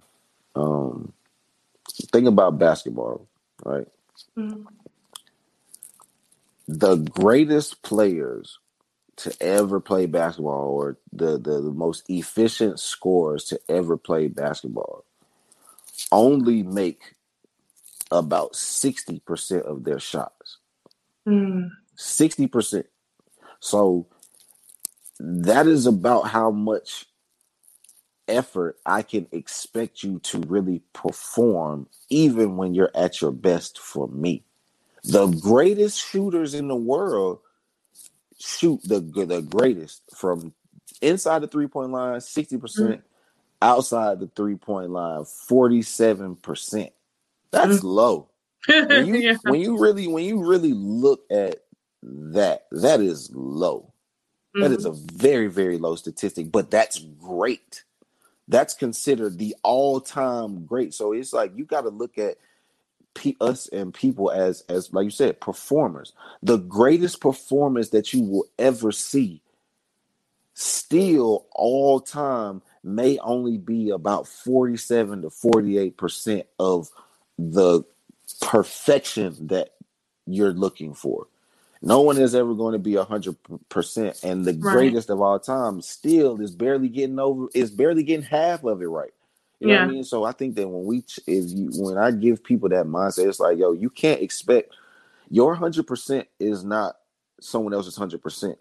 Um, think about basketball, right? Mm-hmm. The greatest players to ever play basketball, or the, the the most efficient scorers to ever play basketball, only make about sixty percent of their shots. Mm. 60%. So that is about how much effort I can expect you to really perform, even when you're at your best for me. The greatest shooters in the world shoot the the greatest from inside the three point line, 60%, percent mm outside the three point line, 47%. That's mm low when [LAUGHS] you yeah. when you really when you really look at that, that is low. Mm-hmm. That is a very, very low statistic, but that's great. That's considered the all-time great. So it's like you got to look at us and people as as like you said performers. The greatest performance that you will ever see still all time may only be about 47 to 48 percent of the perfection that you're looking for. No one is ever going to be a hundred percent, and the right. greatest of all time still is barely getting over. Is barely getting half of it right. You know yeah. what I mean? So I think that when we, if you, when I give people that mindset, it's like, yo, you can't expect your hundred percent is not someone else's hundred percent.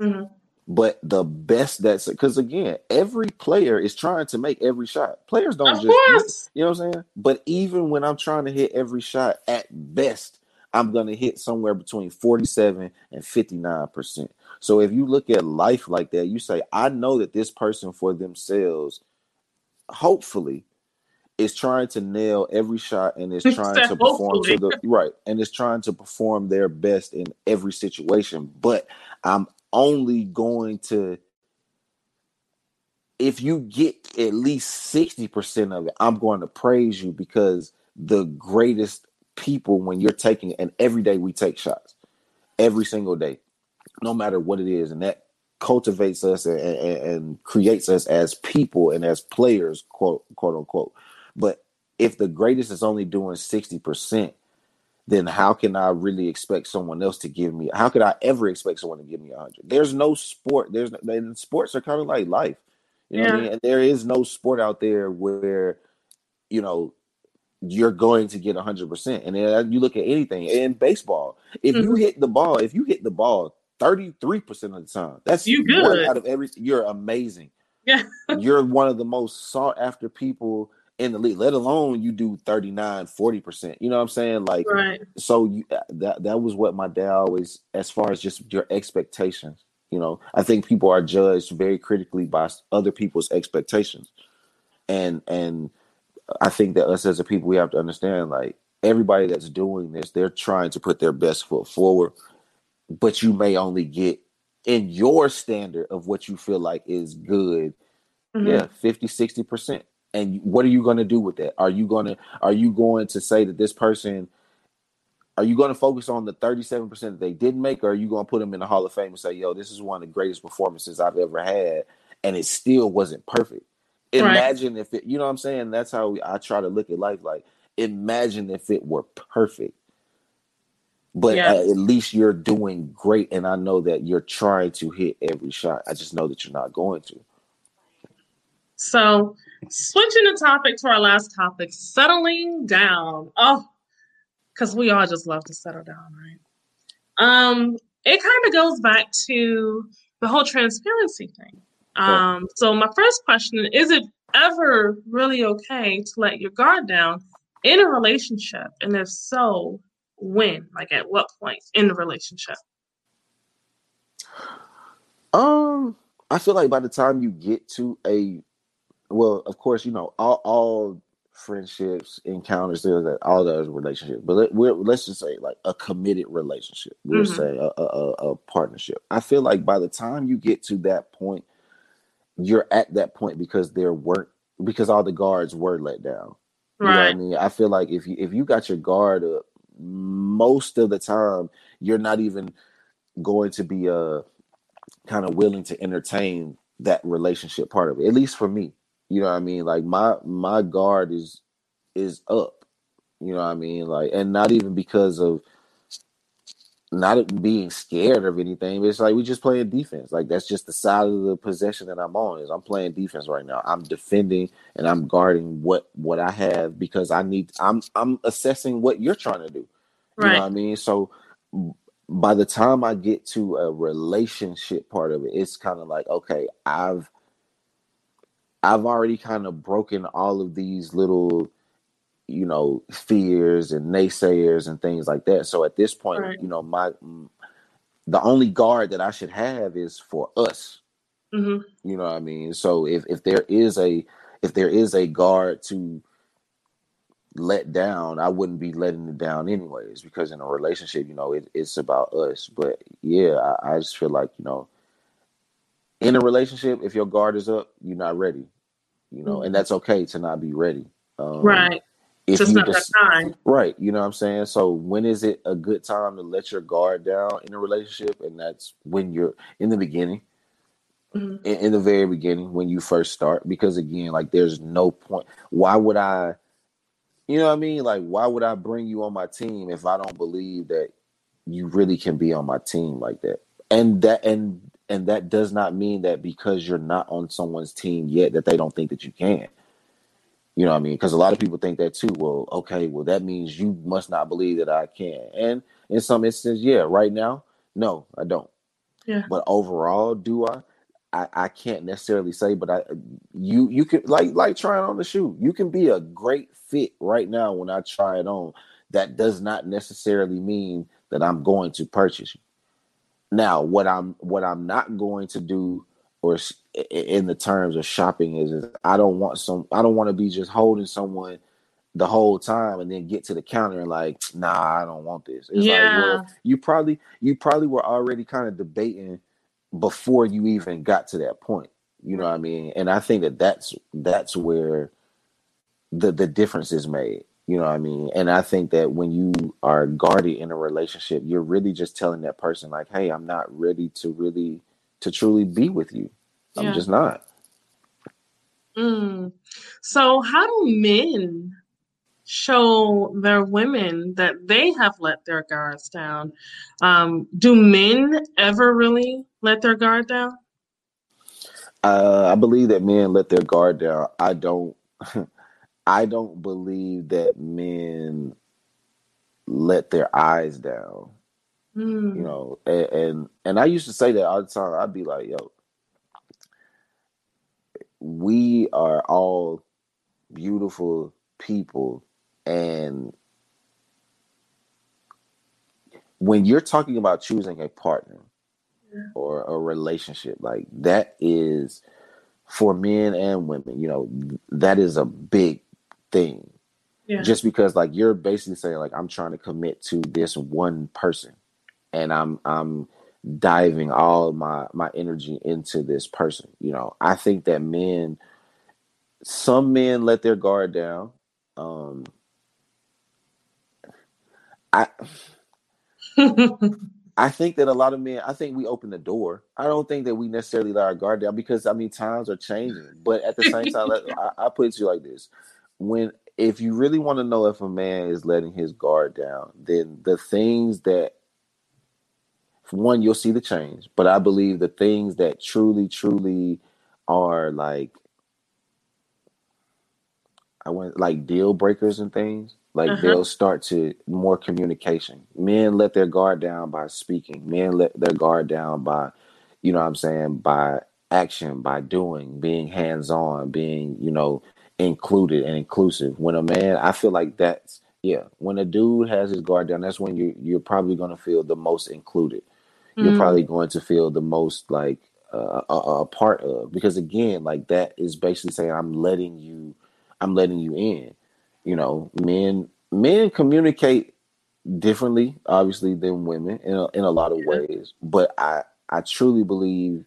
Mm-hmm. But the best that's because again, every player is trying to make every shot. Players don't of just, course. you know what I'm saying. But even when I'm trying to hit every shot, at best, I'm to hit somewhere between 47 and 59%. So if you look at life like that, you say, I know that this person for themselves, hopefully, is trying to nail every shot and is [LAUGHS] trying to perform to the right and is trying to perform their best in every situation. But I'm only going to if you get at least 60% of it, I'm going to praise you because the greatest people when you're taking and every day we take shots every single day no matter what it is and that cultivates us and, and, and, creates us as people and as players quote quote unquote. But if the greatest is only doing 60% then how can i really expect someone else to give me how could i ever expect someone to give me a 100 there's no sport there's and sports are kind of like life you know yeah. what i mean and there is no sport out there where you know you're going to get a 100%. And then you look at anything in baseball, if mm-hmm. you hit the ball, if you hit the ball 33% of the time, that's you good out of every you're amazing. Yeah. you're one of the most sought after people in the league, let alone you do 39, 40%. You know what I'm saying? Like right. so you that that was what my dad always as far as just your expectations. You know, I think people are judged very critically by other people's expectations. And and I think that us as a people, we have to understand like everybody that's doing this, they're trying to put their best foot forward, but you may only get in your standard of what you feel like is good, mm-hmm. yeah, 50, 60%. And what are you going to do with that? Are you going to are you going to say that this person are you going to focus on the 37% that they didn't make or are you going to put them in the Hall of Fame and say, "Yo, this is one of the greatest performances I've ever had and it still wasn't perfect." Imagine right. if it, you know what I'm saying? That's how we, I try to look at life. Like, imagine if it were perfect. But yeah. at least you're doing great. And I know that you're trying to hit every shot. I just know that you're not going to. So, switching the topic to our last topic settling down. Oh, because we all just love to settle down, right? Um, it kind of goes back to the whole transparency thing. Um, so my first question is it ever really okay to let your guard down in a relationship? And if so, when? Like at what point in the relationship? Um, I feel like by the time you get to a well, of course, you know, all all friendships, encounters, that all those relationships. But let, we're, let's just say like a committed relationship. We'll mm-hmm. say a, a, a, partnership. I feel like by the time you get to that point, you're at that point because there weren't because all the guards were let down. You right. I mean? I feel like if you if you got your guard up, most of the time you're not even going to be uh kind of willing to entertain that relationship part of it. At least for me. You know what I mean? Like my my guard is is up. You know what I mean? Like and not even because of not being scared of anything. It's like we just playing defense. Like that's just the side of the possession that I'm on. Is I'm playing defense right now. I'm defending and I'm guarding what what I have because I need. I'm I'm assessing what you're trying to do. You right. know what I mean? So by the time I get to a relationship part of it, it's kind of like okay, I've I've already kind of broken all of these little you know fears and naysayers and things like that so at this point right. you know my the only guard that i should have is for us mm-hmm. you know what i mean so if if there is a if there is a guard to let down i wouldn't be letting it down anyways because in a relationship you know it, it's about us but yeah I, I just feel like you know in a relationship, if your guard is up, you're not ready. You know, and that's okay to not be ready. Um, right. If Just you just that time. right, you know what I'm saying. So when is it a good time to let your guard down in a relationship? And that's when you're in the beginning, Mhm. in, in the very beginning, when you first start. Because again, like there's no point. Why would I? You know what I mean? Like, why would I bring you on my team if I don't believe that you really can be on my team like that? And that and and that does not mean that because you're not on someone's team yet that they don't think that you can. You know what I mean? Because a lot of people think that too. Well, okay, well that means you must not believe that I can. And in some instances, yeah, right now, no, I don't. Yeah. But overall, do I? I, I can't necessarily say, but I you you can like like trying on the shoe. You can be a great fit right now when I try it on. That does not necessarily mean that I'm going to purchase you. Now, what I'm what I'm not going to do, or in the terms of shopping, is, is I don't want some. I don't want to be just holding someone the whole time and then get to the counter and like, [SNIFFS] nah, I don't want this. It's like, Yeah. well, you probably you probably were already kind of debating before you even got to that point. You know what I mean? And I think that that's that's where the the difference is made. You know what I mean? And I think that when you are guarded in a relationship, you're really just telling that person like, "Hey, I'm not ready to really to truly be with you. I'm Yeah. just not." Mm. So, how do men show their women that they have let their guards down? Um, do men ever really let their guard down? Uh, I believe that men let their guard down. I don't. [LAUGHS] I don't believe that men let their eyes down. Mm. You know, and, and and I used to say that all the time. I'd be like, "Yo, we are all beautiful people, and when you're talking about choosing a partner Yeah. or a relationship, like that is for men and women. You know, that is a big thing. Yeah. Just because, like, you're basically saying, like, I'm trying to commit to this one person, and I'm I'm diving all my my energy into this person. You know, I think that men, some men let their guard down. Um, I [LAUGHS] I think that a lot of men, I think we open the door. I don't think that we necessarily let our guard down because I mean times are changing. But at the same time, I, I put it to you like this: when if you really want to know if a man is letting his guard down, then the things that one you'll see the change. But I believe the things that truly, truly are like I went like deal breakers and things. Like Uh-huh. they'll start to more communication. Men let their guard down by speaking. Men let their guard down by, you know what I'm saying, by action, by doing, being hands on, being, you know, included and inclusive. When a man, I feel like that's yeah, when a dude has his guard down, that's when you you're probably gonna feel the most included. You're Mm. probably going to feel the most like uh, a, a part of because again, like that is basically saying I'm letting you, I'm letting you in. You know, men men communicate differently, obviously, than women in a, in a lot of ways. But I I truly believe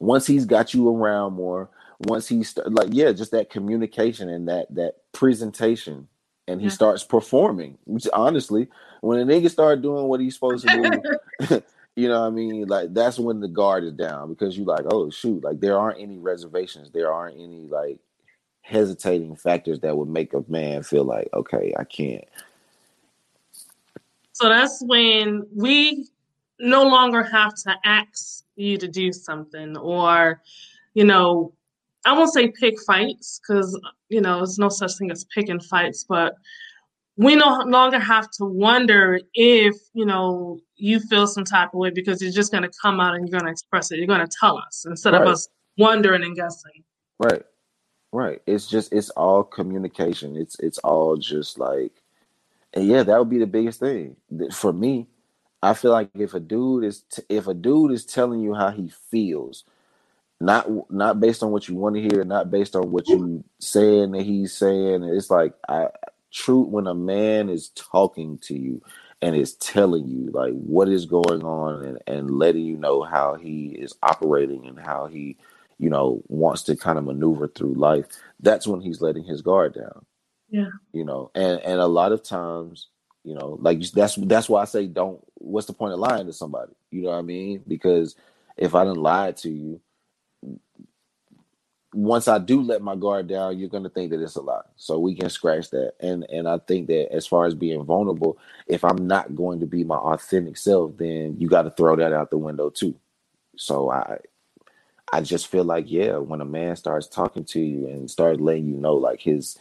once he's got you around more, once he st- like yeah, just that communication and that that presentation, and he Yeah. starts performing. Which honestly, when a nigga start doing what he's supposed to do, [LAUGHS] [LAUGHS] you know what I mean? Like that's when the guard is down because you're like, oh shoot, like there aren't any reservations, there aren't any like hesitating factors that would make a man feel like, okay, I can't. So that's when we no longer have to ask you to do something or, you know, I won't say pick fights because, you know, there's no such thing as picking fights, but we no longer have to wonder if, you know, you feel some type of way because you're just going to come out and you're going to express it. You're going to tell us instead of us wondering and guessing. Right. Right. It's just it's all communication. It's it's all just like and yeah, that would be the biggest thing. For me, I feel like if a dude is t- if a dude is telling you how he feels, not not based on what you want to hear, not based on what you saying that he's saying, it's like I true when a man is talking to you and is telling you like what is going on and, and letting you know how he is operating and how he you know wants to kind of maneuver through life that's when he's letting his guard down. Yeah. You know and and a lot of times you know like that's that's why i say don't what's the point of lying to somebody? You know what i mean? Because if i didn't lie to you once I do let my guard down, you're gonna think that it's a lie. So we can scratch that. And and I think that as far as being vulnerable, if I'm not going to be my authentic self, then you got to throw that out the window too. So I I just feel like yeah, when a man starts talking to you and starts letting you know like his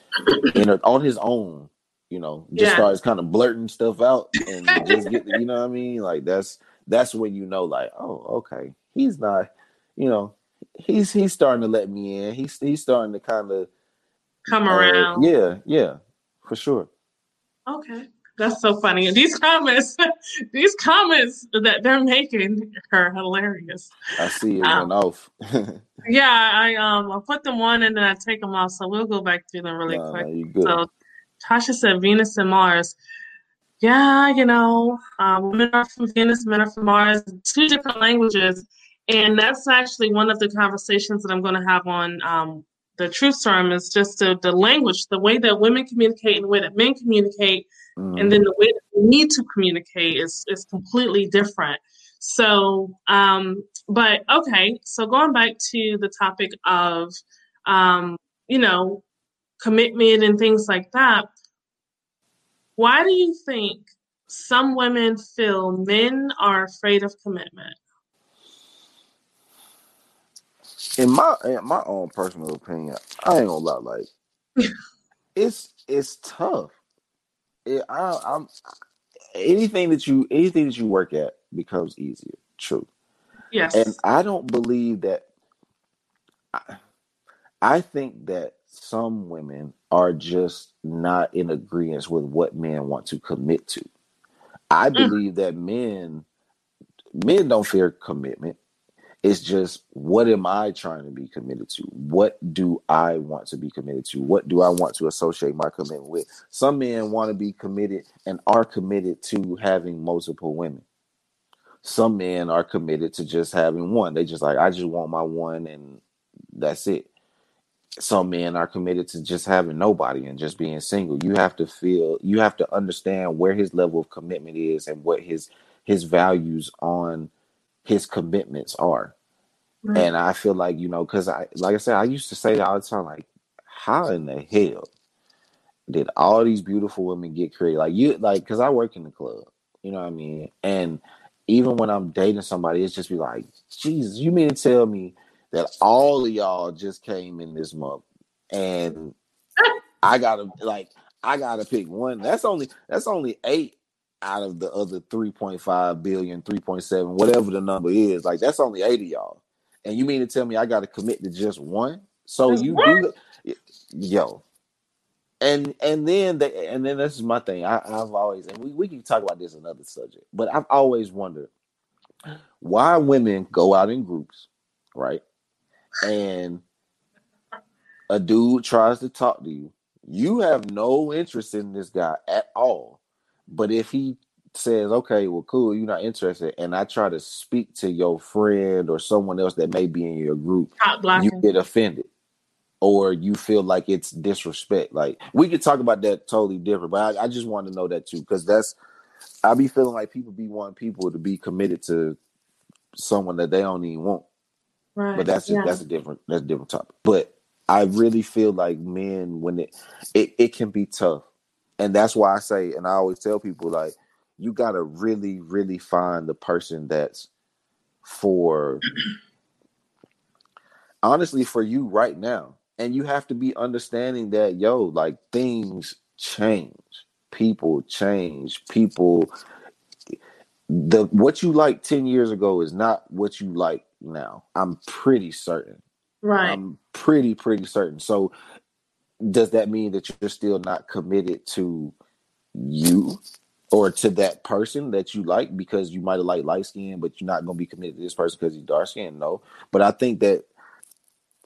inner on his own, you know, just yeah. starts kind of blurting stuff out and just get [LAUGHS] you know what I mean? Like that's that's when you know like, oh, okay, he's not, you know, he's he's starting to let me in. He's he's starting to kind of come uh, around. Yeah, yeah, for sure. Okay. That's so funny. these comments, [LAUGHS] these comments that they're making are hilarious. I see it um, went off. [LAUGHS] yeah, I um I put them on and then I take them off. So we'll go back through them really quick. So Tasha said Venus and Mars. Yeah, you know, uh, women are from Venus, men are from Mars. Two different languages and that's actually one of the conversations that I'm going to have on um, the truth serum is just the, the language, the way that women communicate and the way that men communicate, mm. and then the way that we need to communicate is, is completely different. So, um, but okay, so going back to the topic of, um, you know, commitment and things like that, why do you think some women feel men are afraid of commitment? In my in my own personal opinion, I ain't gonna lie, like it's it's tough. It, I, I'm anything that you anything that you work at becomes easier. True. Yes. And I don't believe that. I, I think that some women are just not in agreement with what men want to commit to. I mm. believe mm. that men men don't fear commitment. It's just what am I trying to be committed to? What do I want to be committed to? What do I want to associate my commitment with? Some men want to be committed and are committed to having multiple women. Some men are committed to just having one. They just like, I just want my one and that's it. Some men are committed to just having nobody and just being single. You have to feel, you have to understand where his level of commitment is and what his his values on his commitments are. Right. And I feel like, you know, because I, like I said, I used to say that all the time, like, how in the hell did all these beautiful women get created? Like, you, like, because I work in the club, you know what I mean? And even when I'm dating somebody, it's just be like, Jesus, you mean to tell me that all of y'all just came in this month and [LAUGHS] I gotta, like, I gotta pick one. That's only, that's only eight out of the other 3.5 billion, 3.7, whatever the number is. Like that's only 80 y'all. And you mean to tell me I got to commit to just one? So just you one? do yo. And and then they and then this is my thing. I, I've always and we, we can talk about this another subject, but I've always wondered why women go out in groups, right? And a dude tries to talk to you. You have no interest in this guy at all but if he says, okay, well, cool, you're not interested, and I try to speak to your friend or someone else that may be in your group, you get offended or you feel like it's disrespect. Like we could talk about that totally different, but I, I just want to know that too because that's I be feeling like people be wanting people to be committed to someone that they don't even want. Right. But that's yeah. that's a different that's a different topic. But I really feel like men when it it, it can be tough and that's why I say, and I always tell people like, you gotta really, really find the person that's for [CLEARS THROAT] honestly for you right now. And you have to be understanding that, yo, like things change, people change, people the what you like 10 years ago is not what you like now. I'm pretty certain. Right. I'm pretty, pretty certain. So does that mean that you're still not committed to you or to that person that you like because you might have liked light skin, but you're not going to be committed to this person because he's dark skinned? No. But I think that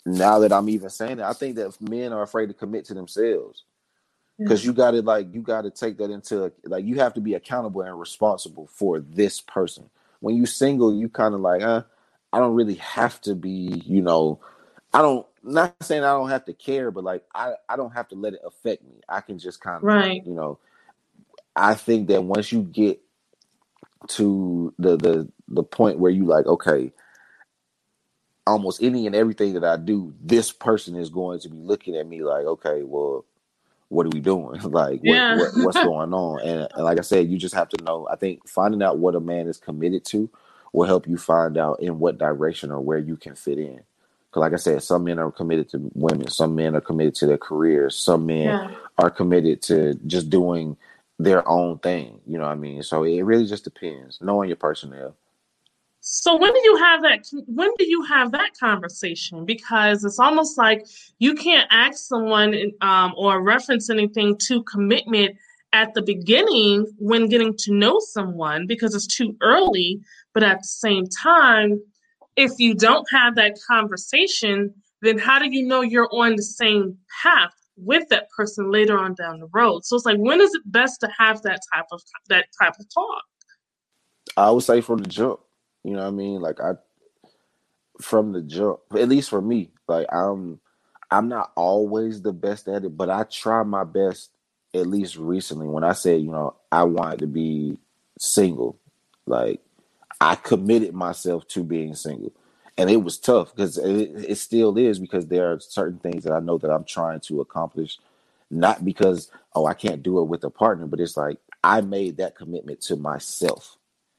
now that I'm even saying it, I think that men are afraid to commit to themselves. because you got to like you got to take that into like you have to be accountable and responsible for this person when you single you kind of like uh i don't really have to be you know i don't not saying i don't have to care but like i i don't have to let it affect me i can just kind of right you know i think that once you get to the the the point where you like okay almost any and everything that i do this person is going to be looking at me like okay well what are we doing? [LAUGHS] like, what, Yeah. what, what's [LAUGHS] going on? And, and like I said, you just have to know. I think finding out what a man is committed to will help you find out in what direction or where you can fit in. Because, like I said, some men are committed to women, some men are committed to their careers, some men Yeah. are committed to just doing their own thing. You know what I mean? So it really just depends. Knowing your personnel. So when do you have that? When do you have that conversation? Because it's almost like you can't ask someone um, or reference anything to commitment at the beginning when getting to know someone because it's too early. But at the same time, if you don't have that conversation, then how do you know you're on the same path with that person later on down the road? So it's like when is it best to have that type of that type of talk? I would say from the jump. You know what I mean? Like I from the jump, at least for me, like I'm I'm not always the best at it, but I try my best at least recently when I said, you know, I wanted to be single. Like I committed myself to being single. And it was tough because it, it still is because there are certain things that I know that I'm trying to accomplish, not because, oh, I can't do it with a partner, but it's like I made that commitment to myself.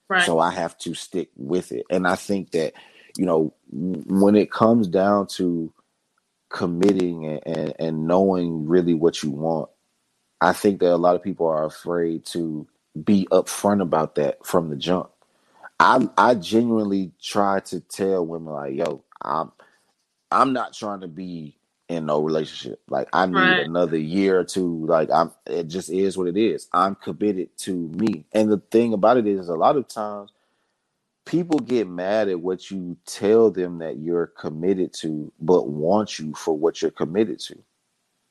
Right. So I have to stick with it. And I think that, you know, when it comes down to committing and, and, and knowing really what you want, I think that a lot of people are afraid to be upfront about that from the jump. I I genuinely try to tell women like, yo, I'm I'm not trying to be in no relationship. Like I need Right. another year or two. Like I'm it just is what it is. I'm committed to me. And the thing about it is a lot of times people get mad at what you tell them that you're committed to, but want you for what you're committed to.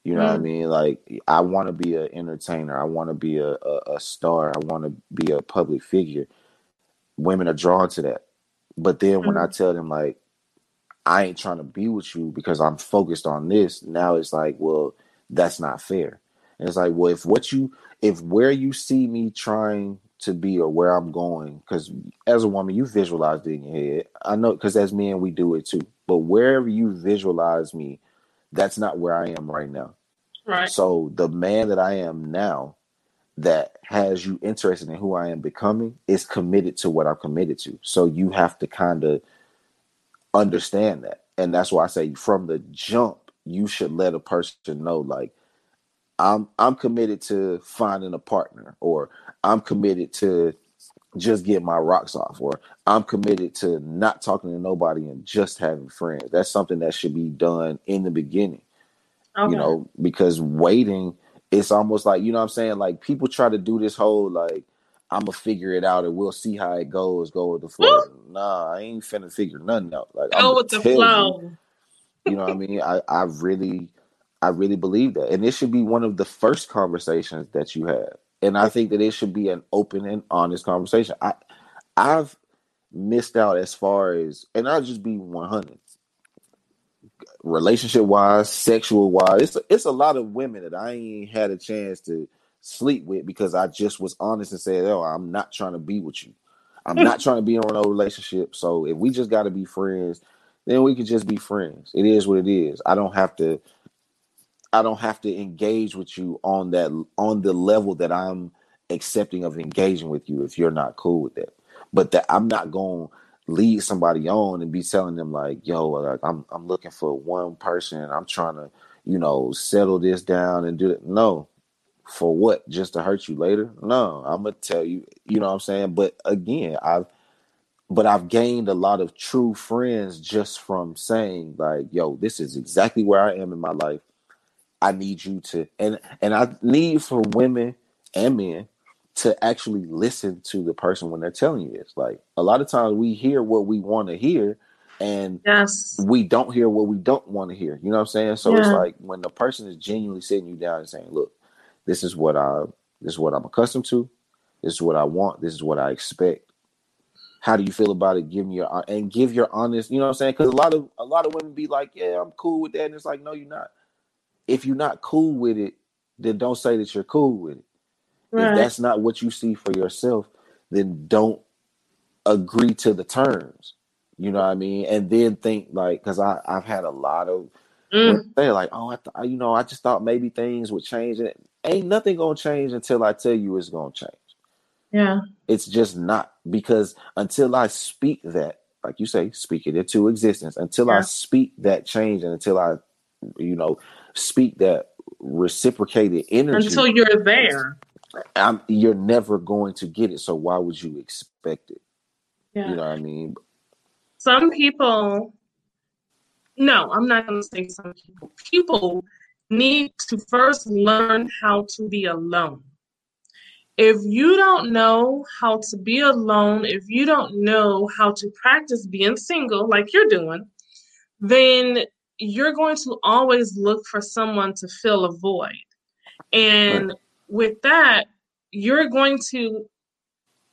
You know what I Mm. mean? Like I want to be an entertainer. I want to be a, a, a star. I want to be a public figure. Women are drawn to that. But then when I Mm. tell them like I ain't trying to be with you because I'm focused on this, now it's like, well, that's not fair. And it's like, well, if what you if where you see me trying to be or where I'm going, because as a woman, you visualize it in your head. I know because as men we do it too. But wherever you visualize me, that's not where I am right now. Right. So the man that I am now that has you interested in who I am becoming is committed to what I'm committed to. So you have to kind of understand that. And that's why I say from the jump, you should let a person know like I'm I'm committed to finding a partner or I'm committed to just get my rocks off or I'm committed to not talking to nobody and just having friends. That's something that should be done in the beginning Okay. you know, because waiting, it's almost like, you know what I'm saying? Like people try to do this whole like, I'm gonna figure it out and we'll see how it goes, go with the flow. Nah, I ain't finna figure nothing out. Like I'm with the tell you, you know what I mean? I, I really I really believe that. And it should be one of the first conversations that you have. And I think that it should be an open and honest conversation. I I've missed out as far as and I'll just be 100 relationship wise, sexual wise. It's a, it's a lot of women that I ain't had a chance to sleep with because I just was honest and said, "Oh, I'm not trying to be with you. I'm not trying to be in a relationship. So if we just got to be friends, then we could just be friends. It is what it is. I don't have to. I don't have to engage with you on that on the level that I'm accepting of engaging with you if you're not cool with that. But that I'm not going lead somebody on and be telling them like, "Yo, like I'm I'm looking for one person. I'm trying to, you know, settle this down and do it." No. For what? Just to hurt you later? No, I'm gonna tell you. You know what I'm saying? But again, I've but I've gained a lot of true friends just from saying like, "Yo, this is exactly where I am in my life. I need you to," and and I need for women and men to actually listen to the person when they're telling you this. Like a lot of times we hear what we want to hear, and Yes. we don't hear what we don't want to hear. You know what I'm saying? So it's like when the person is genuinely sitting you down and saying, "Look, this is what I this is what I'm accustomed to. This is what I want. This is what I expect. How do you feel about it? Give me your and give your honest. You know what I'm saying? Because a lot of a lot of women be like, yeah, I'm cool with that, and it's like, no, you're not. If you're not cool with it, then don't say that you're cool with it. Right. If that's not what you see for yourself, then don't agree to the terms. You know what I mean? And then think like, because I I've had a lot of mm. they're like, oh, I th- you know, I just thought maybe things would change. And ain't nothing gonna change until I tell you it's gonna change. Yeah, it's just not because until I speak that, like you say, speak it into existence. Until yeah. I speak that change, and until I, you know, speak that reciprocated energy. Until you're there. I'm, you're never going to get it. So why would you expect it? Yeah. You know what I mean? Some people, no, I'm not going to say some people. People need to first learn how to be alone. If you don't know how to be alone, if you don't know how to practice being single like you're doing, then you're going to always look for someone to fill a void. And right. With that, you're going to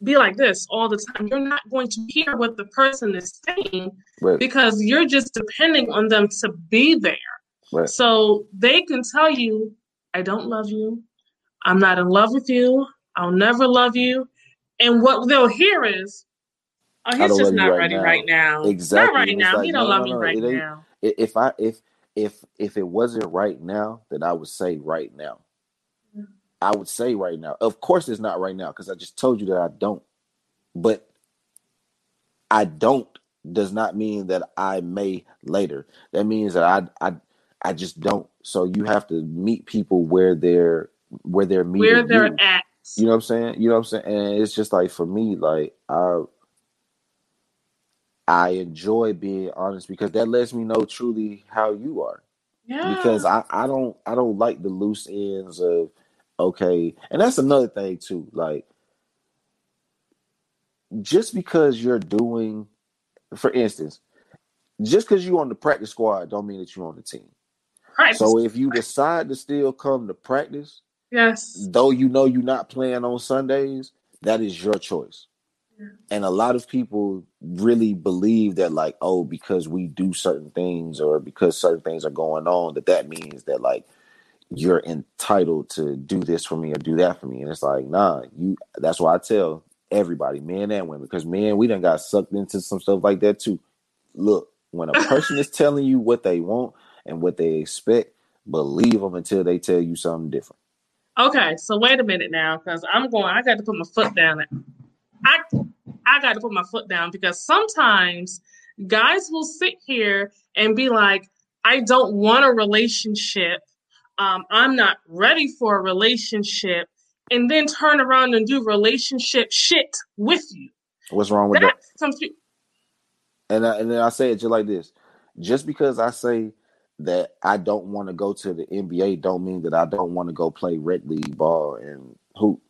be like this all the time. You're not going to hear what the person is saying right. because you're just depending on them to be there. Right. So they can tell you, I don't love you. I'm not in love with you. I'll never love you. And what they'll hear is, oh, he's just not right ready now. right now. Exactly. Not right now. Like, he don't no, love no, me right now. If I if if if it wasn't right now, then I would say right now. I would say right now. Of course, it's not right now because I just told you that I don't. But I don't does not mean that I may later. That means that I I I just don't. So you have to meet people where they're where they're meeting where they're you. at. You know what I'm saying? You know what I'm saying? And it's just like for me, like I I enjoy being honest because that lets me know truly how you are. Yeah. Because I, I don't I don't like the loose ends of okay. And that's another thing too. Like just because you're doing, for instance, just because you're on the practice squad, don't mean that you're on the team. Right. So if you decide to still come to practice, yes, though you know you're not playing on Sundays, that is your choice. Yeah. And a lot of people really believe that, like, oh, because we do certain things or because certain things are going on, that that means that like you're entitled to do this for me or do that for me. And it's like, nah, you. That's why I tell everybody, men and women, because men, we done got sucked into some stuff like that too. Look, when a person is telling you what they want and what they expect, believe them until they tell you something different. Okay, so wait a minute now, because I'm going. I got to put my foot down. I I got to put my foot down because sometimes guys will sit here and be like, "I don't want a relationship. Um, I'm not ready for a relationship." and then turn around and do relationship shit with you. What's wrong with That's that? Confu- and I, and then I say it just like this: just because I say that I don't want to go to the NBA, don't mean that I don't want to go play red league ball and hoop.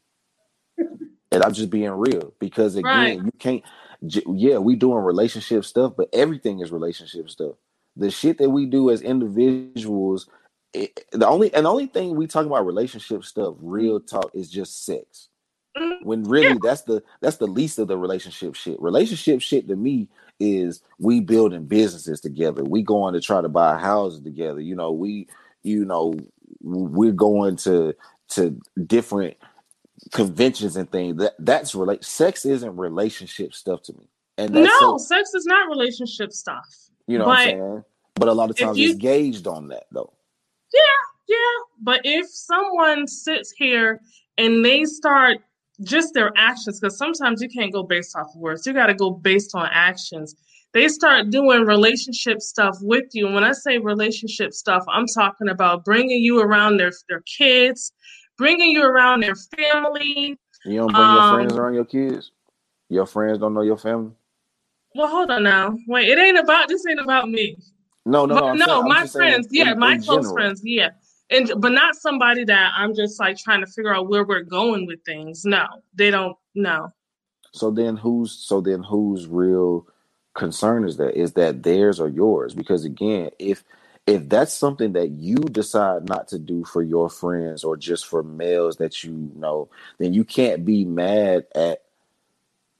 and I'm just being real because again, right. you can't. Yeah, we doing relationship stuff, but everything is relationship stuff. The shit that we do as individuals it, the only and the only thing we talk about relationship stuff, real talk, is just sex. Mm-hmm. When really yeah. that's the that's the least of the relationship shit. Relationship shit to me is we building businesses together. We going to try to buy houses together. You know, we you know we're going to to different conventions and things. That that's relate. Sex isn't relationship stuff to me. And no, so, sex is not relationship stuff. You know but what I'm saying? But a lot of times you, it's gauged on that though. Yeah, yeah. But if someone sits here and they start just their actions, because sometimes you can't go based off of words, you got to go based on actions. They start doing relationship stuff with you. And when I say relationship stuff, I'm talking about bringing you around their, their kids, bringing you around their family. You don't bring um, your friends around your kids? Your friends don't know your family? Well, hold on now. Wait, it ain't about this. Ain't about me. No, no, but, no. Saying, my friends, yeah, in, my in close general. friends, yeah, and but not somebody that I'm just like trying to figure out where we're going with things. No, they don't. know. So then, who's so then whose real concern is that? Is that theirs or yours? Because again, if if that's something that you decide not to do for your friends or just for males that you know, then you can't be mad at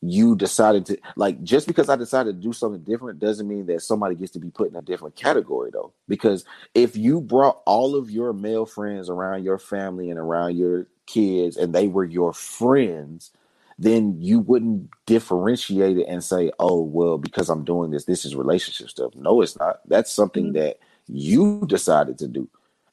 you decided to like just because I decided to do something different doesn't mean that somebody gets to be put in a different category though. Because if you brought all of your male friends around your family and around your kids and they were your friends, then you wouldn't differentiate it and say, "Oh, well, because I'm doing this, this is relationship stuff." No, it's not. That's something mm-hmm. that you decided to do.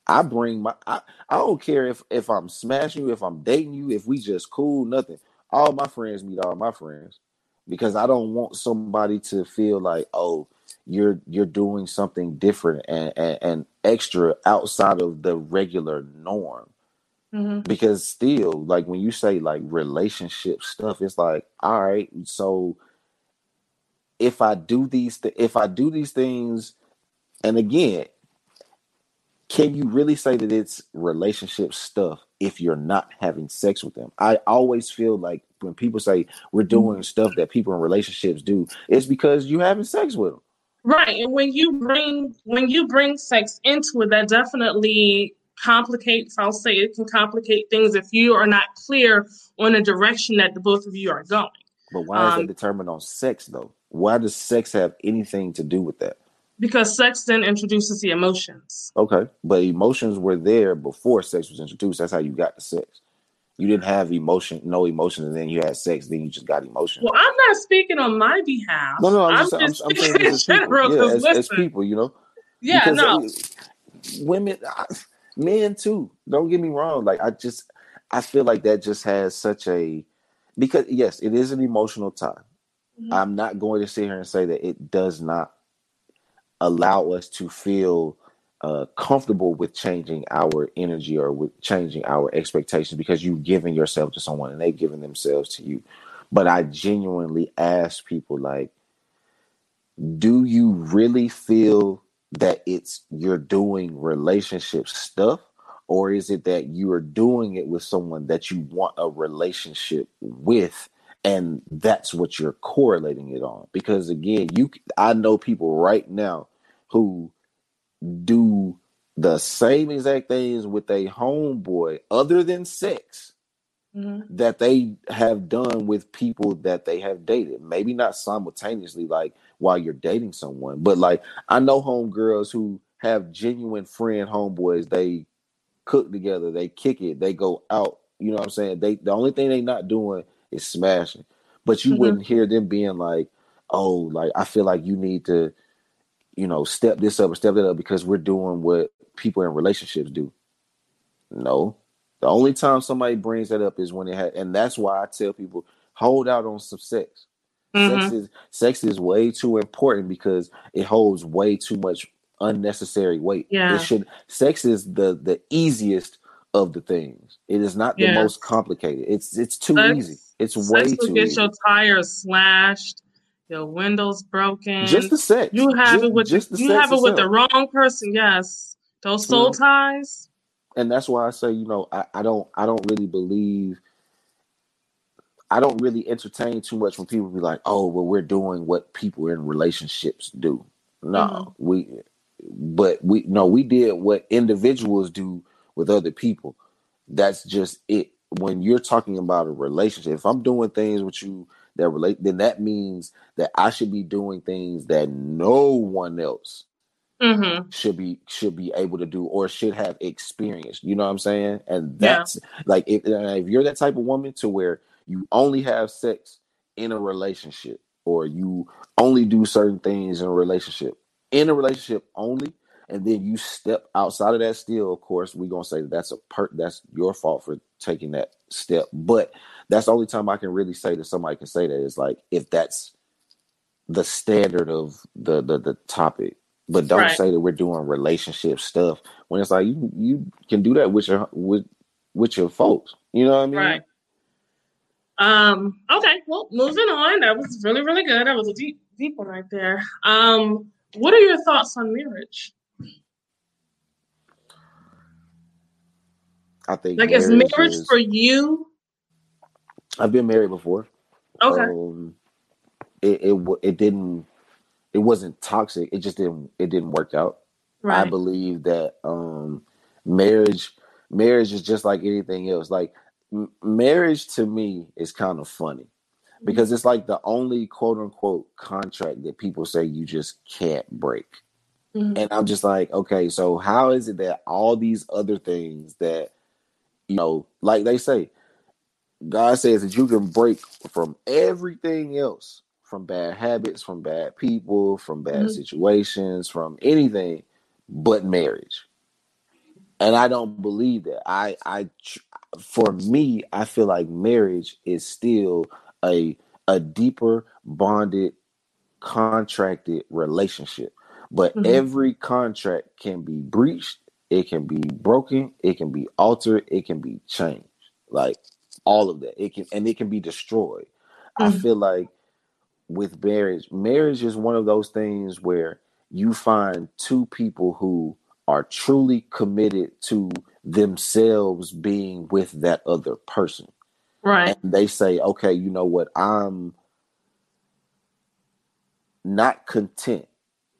I bring my I, I don't care if if I'm smashing you, if I'm dating you, if we just cool, nothing. All my friends meet all my friends because I don't want somebody to feel like, oh, you're you're doing something different and, and, and extra outside of the regular norm. Mm-hmm. Because still, like when you say like relationship stuff, it's like, all right, so if I do these, th- if I do these things, and again, can you really say that it's relationship stuff if you're not having sex with them? I always feel like when people say we're mm-hmm. doing stuff that people in relationships do, it's because you're having sex with them. Right, and when you bring when you bring sex into it, that definitely complicates. I'll say it can complicate things if you are not clear on the direction that the both of you are going. But why is um, that determined on sex though? Why does sex have anything to do with that? Because sex then introduces the emotions. Okay, but emotions were there before sex was introduced. That's how you got the sex. You didn't have emotion, no emotion, and then you had sex. Then you just got emotion. Well, I'm not speaking on my behalf. No, no, I'm, I'm just, I'm, I'm saying [LAUGHS] as people. Yeah, as, as, people, you know. Yeah, because no. Women, I, [LAUGHS] men too. Don't get me wrong. Like I just, I feel like that just has such a because yes, it is an emotional time. Mm-hmm. I'm not going to sit here and say that it does not allow us to feel uh, comfortable with changing our energy or with changing our expectations because you've given yourself to someone and they've given themselves to you. But I genuinely ask people, like, do you really feel that it's you're doing relationship stuff? Or is it that you are doing it with someone that you want a relationship with and that's what you're correlating it on because again you i know people right now who do the same exact things with a homeboy other than sex mm-hmm. that they have done with people that they have dated. Maybe not simultaneously, like while you're dating someone, but like I know homegirls who have genuine friend homeboys. They cook together, they kick it, they go out. You know what I'm saying? They the only thing they not doing is smashing. But you mm-hmm. wouldn't hear them being like, "Oh, like I feel like you need to." you know, step this up or step that up because we're doing what people in relationships do. No. The only time somebody brings that up is when it had and that's why I tell people hold out on some sex. Mm-hmm. Sex is sex is way too important because it holds way too much unnecessary weight. Yeah. It should sex is the the easiest of the things. It is not the most complicated. It's it's too sex, easy. It's way too get easy. your tires slashed your windows broken. Just the sex. You have just, it with just the, you have it with the wrong person. Yes, those soul ties. And that's why I say, you know, I, I don't, I don't really believe. I don't really entertain too much when people be like, "Oh, well, we're doing what people in relationships do." No, mm-hmm. we, but we no, we did what individuals do with other people. That's just it. When you're talking about a relationship, if I'm doing things with you that relate, then that means that I should be doing things that no one else mm-hmm. should be should be able to do or should have experienced. You know what I'm saying? And that's yeah. like if, if you're that type of woman to where you only have sex in a relationship or you only do certain things in a relationship in a relationship only and then you step outside of that still of course we're gonna say that that's a per that's your fault for taking that step but that's the only time I can really say that somebody can say that is like if that's the standard of the the, the topic. But don't right. say that we're doing relationship stuff when it's like you you can do that with your with with your folks. You know what I mean? Right. Um, okay, well, moving on. That was really, really good. That was a deep, deep one right there. Um, what are your thoughts on marriage? I think like is marriage is, for you I've been married before. Okay. Um, it, it it didn't it wasn't toxic. It just didn't it didn't work out. Right. I believe that um, marriage marriage is just like anything else. Like m- marriage to me is kind of funny because it's like the only quote unquote contract that people say you just can't break. Mm-hmm. And I'm just like, okay, so how is it that all these other things that, you know, like they say, God says that you can break from everything else, from bad habits, from bad people, from bad mm-hmm. situations, from anything but marriage. And I don't believe that. I, I, for me, I feel like marriage is still a a deeper bonded contracted relationship but mm-hmm. every contract can be breached it can be broken it can be altered it can be changed like all of that it can and it can be destroyed mm-hmm. i feel like with marriage marriage is one of those things where you find two people who are truly committed to themselves being with that other person Right. And they say, okay, you know what? I'm not content.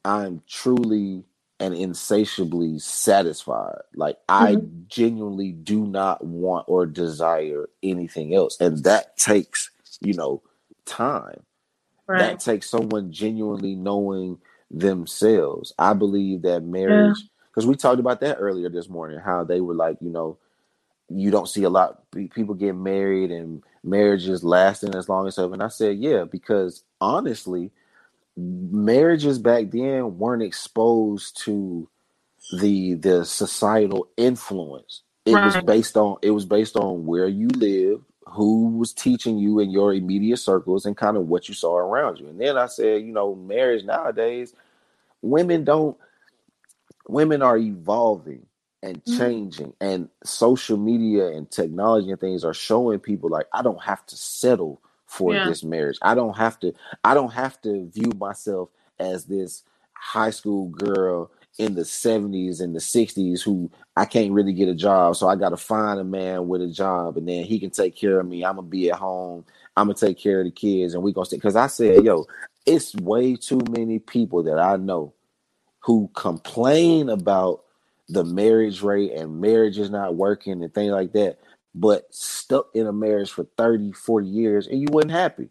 I'm truly and insatiably satisfied. Like mm-hmm. I genuinely do not want or desire anything else. And that takes, you know, time. Right. That takes someone genuinely knowing themselves. I believe that marriage, because yeah. we talked about that earlier this morning, how they were like, you know, you don't see a lot people get married and marriages lasting as long as ever. And I said, yeah, because honestly, marriages back then weren't exposed to the the societal influence. It right. was based on it was based on where you live, who was teaching you in your immediate circles, and kind of what you saw around you. And then I said, you know, marriage nowadays, women don't women are evolving and mm-hmm. changing mm-hmm. and social media and technology and things are showing people like I don't have to settle for yeah. this marriage. I don't have to I don't have to view myself as this high school girl in the 70s and the 60s who I can't really get a job so I got to find a man with a job and then he can take care of me. I'm going to be at home. I'm going to take care of the kids and we going to stay cuz I said, yo, it's way too many people that I know who complain about the marriage rate and marriage is not working and things like that, but stuck in a marriage for 30, 40 years and you wasn't happy.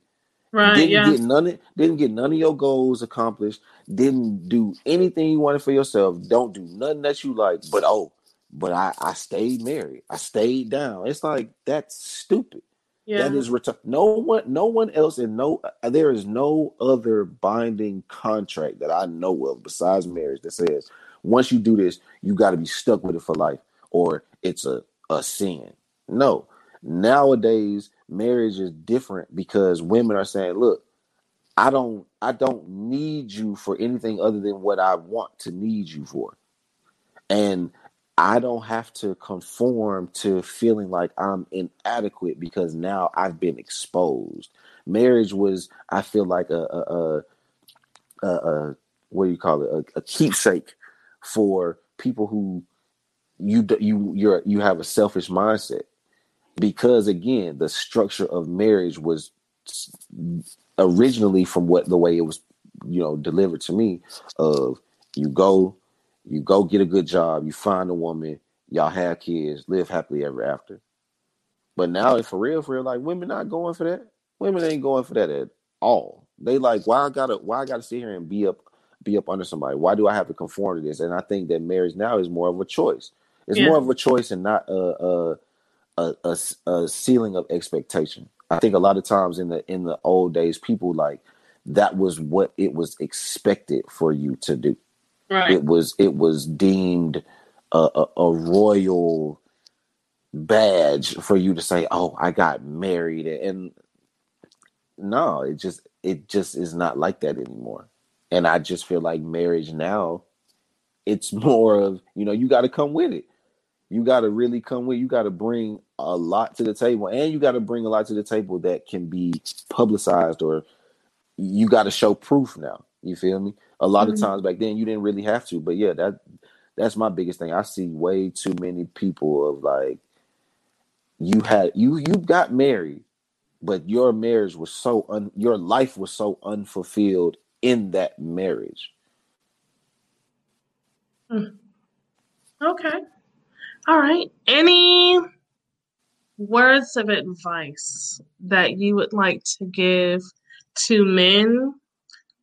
Right. Didn't yeah. get none of, didn't get none of your goals accomplished, didn't do anything you wanted for yourself, don't do nothing that you like, but oh, but I, I stayed married. I stayed down. It's like that's stupid. Yeah. That is return. No one, no one else, and no, uh, there is no other binding contract that I know of besides marriage that says once you do this, you got to be stuck with it for life, or it's a, a sin. No. Nowadays, marriage is different because women are saying, look, I don't I don't need you for anything other than what I want to need you for. And I don't have to conform to feeling like I'm inadequate because now I've been exposed. Marriage was, I feel like a a, a, a, what do you call it? A, keepsake for people who you you you're you have a selfish mindset because again the structure of marriage was originally from what the way it was you know delivered to me of you go you go get a good job you find a woman y'all have kids live happily ever after but now for real for real like women not going for that women ain't going for that at all they like why i gotta why i gotta sit here and be up be up under somebody? Why do I have to conform to this? And I think that marriage now is more of a choice. It's yeah. more of a choice and not a a, a a, a ceiling of expectation. I think a lot of times in the in the old days, people like that was what it was expected for you to do. Right. It was it was deemed a, a, a royal badge for you to say, "Oh, I got married," and no, it just it just is not like that anymore. And I just feel like marriage now, it's [LAUGHS] more of, you know, you got to come with it. You got to really come with, you got to bring a lot to the table and you got to bring a lot to the table that can be publicized or you got to show proof now. You feel me? A lot mm-hmm. of times back then you didn't really have to, but yeah, that that's my biggest thing. I see way too many people of like you had you you got married, but your marriage was so un, your life was so unfulfilled in that marriage. Mm. Okay. All right. Any words of advice that you would like to give to men,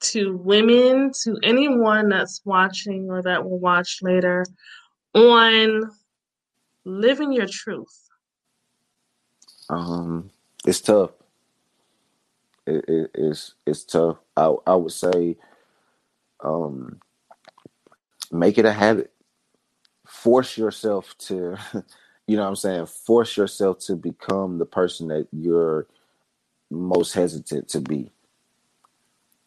to women, to anyone that's watching or that will watch later on living your truth? Um, it's tough. It, it, it's it's tough. I I would say, um, make it a habit. Force yourself to, [LAUGHS] you know, what I'm saying, force yourself to become the person that you're most hesitant to be.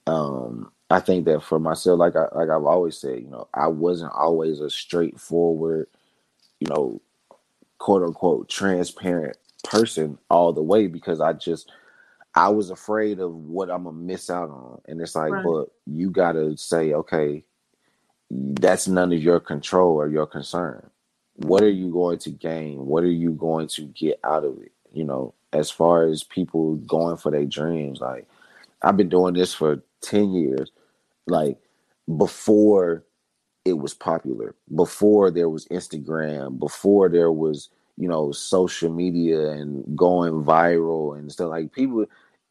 Um, I think that for myself, like I like I've always said, you know, I wasn't always a straightforward, you know, quote unquote transparent person all the way because I just I was afraid of what I'm gonna miss out on. And it's like, right. but you gotta say, okay, that's none of your control or your concern. What are you going to gain? What are you going to get out of it? You know, as far as people going for their dreams, like I've been doing this for 10 years, like before it was popular, before there was Instagram, before there was, you know, social media and going viral and stuff like people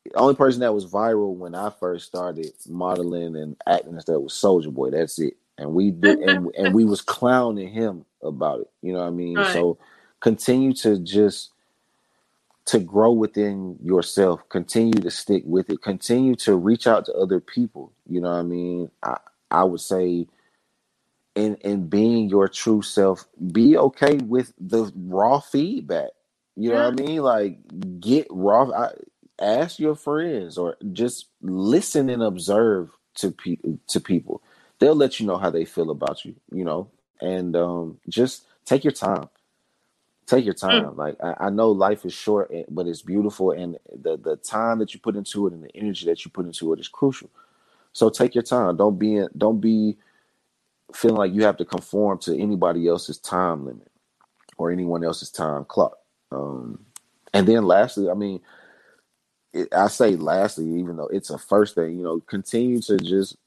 the only person that was viral when I first started modeling and acting and stuff was Soulja Boy. That's it. And we did and, and we was clowning him about it. You know what I mean? Right. So continue to just to grow within yourself, continue to stick with it, continue to reach out to other people. You know what I mean? I, I would say in in being your true self, be okay with the raw feedback. You know yeah. what I mean? Like get raw I, ask your friends or just listen and observe to people to people. They'll let you know how they feel about you, you know, and um, just take your time take your mm. time. Mm. Like I, I, know life is short, eh, but it's beautiful, and the the time that you put into it and the energy that you put into it is crucial. So take your time. Don't be don't be feeling like you have to conform to anybody else's time limit or anyone else's time clock. Um, and then lastly, I mean, it, I say lastly, even though it's a first thing, you know, continue to just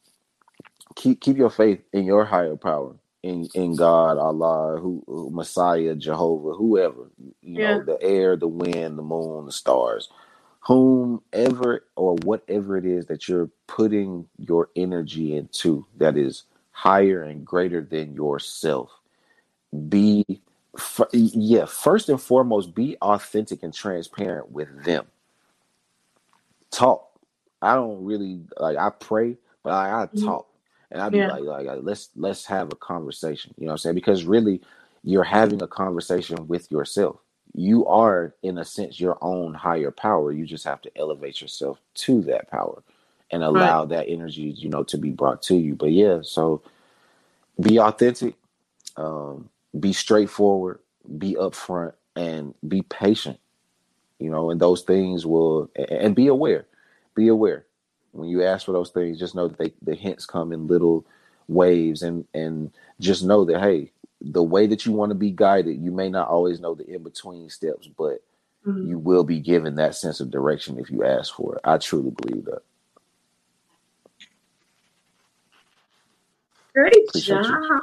keep keep your faith in your higher power in in God, Allah, who, who Messiah, Jehovah, whoever, you yeah. know, the air, the wind, the moon, the stars, whomever or whatever it is that you're putting your energy into that is higher and greater than yourself. Be yeah, first and foremost, be authentic and transparent with them. Talk. I don't really like I pray, but I, I mm-hmm. talk and I'd be yeah. like, like, let's let's have a conversation. You know what I'm saying? Because really, you're having a conversation with yourself. You are, in a sense, your own higher power. You just have to elevate yourself to that power and allow right. that energy, you know, to be brought to you. But yeah, so be authentic, um, be straightforward, be upfront, and be patient. You know, and those things will, and be aware. Be aware when you ask for those things, just know that they, the hints come in little waves and and just know that hey, the way that you want to be guided, you may not always know the in between steps, but mm-hmm. you will be given that sense of direction if you ask for it. I truly believe that. Great Appreciate job.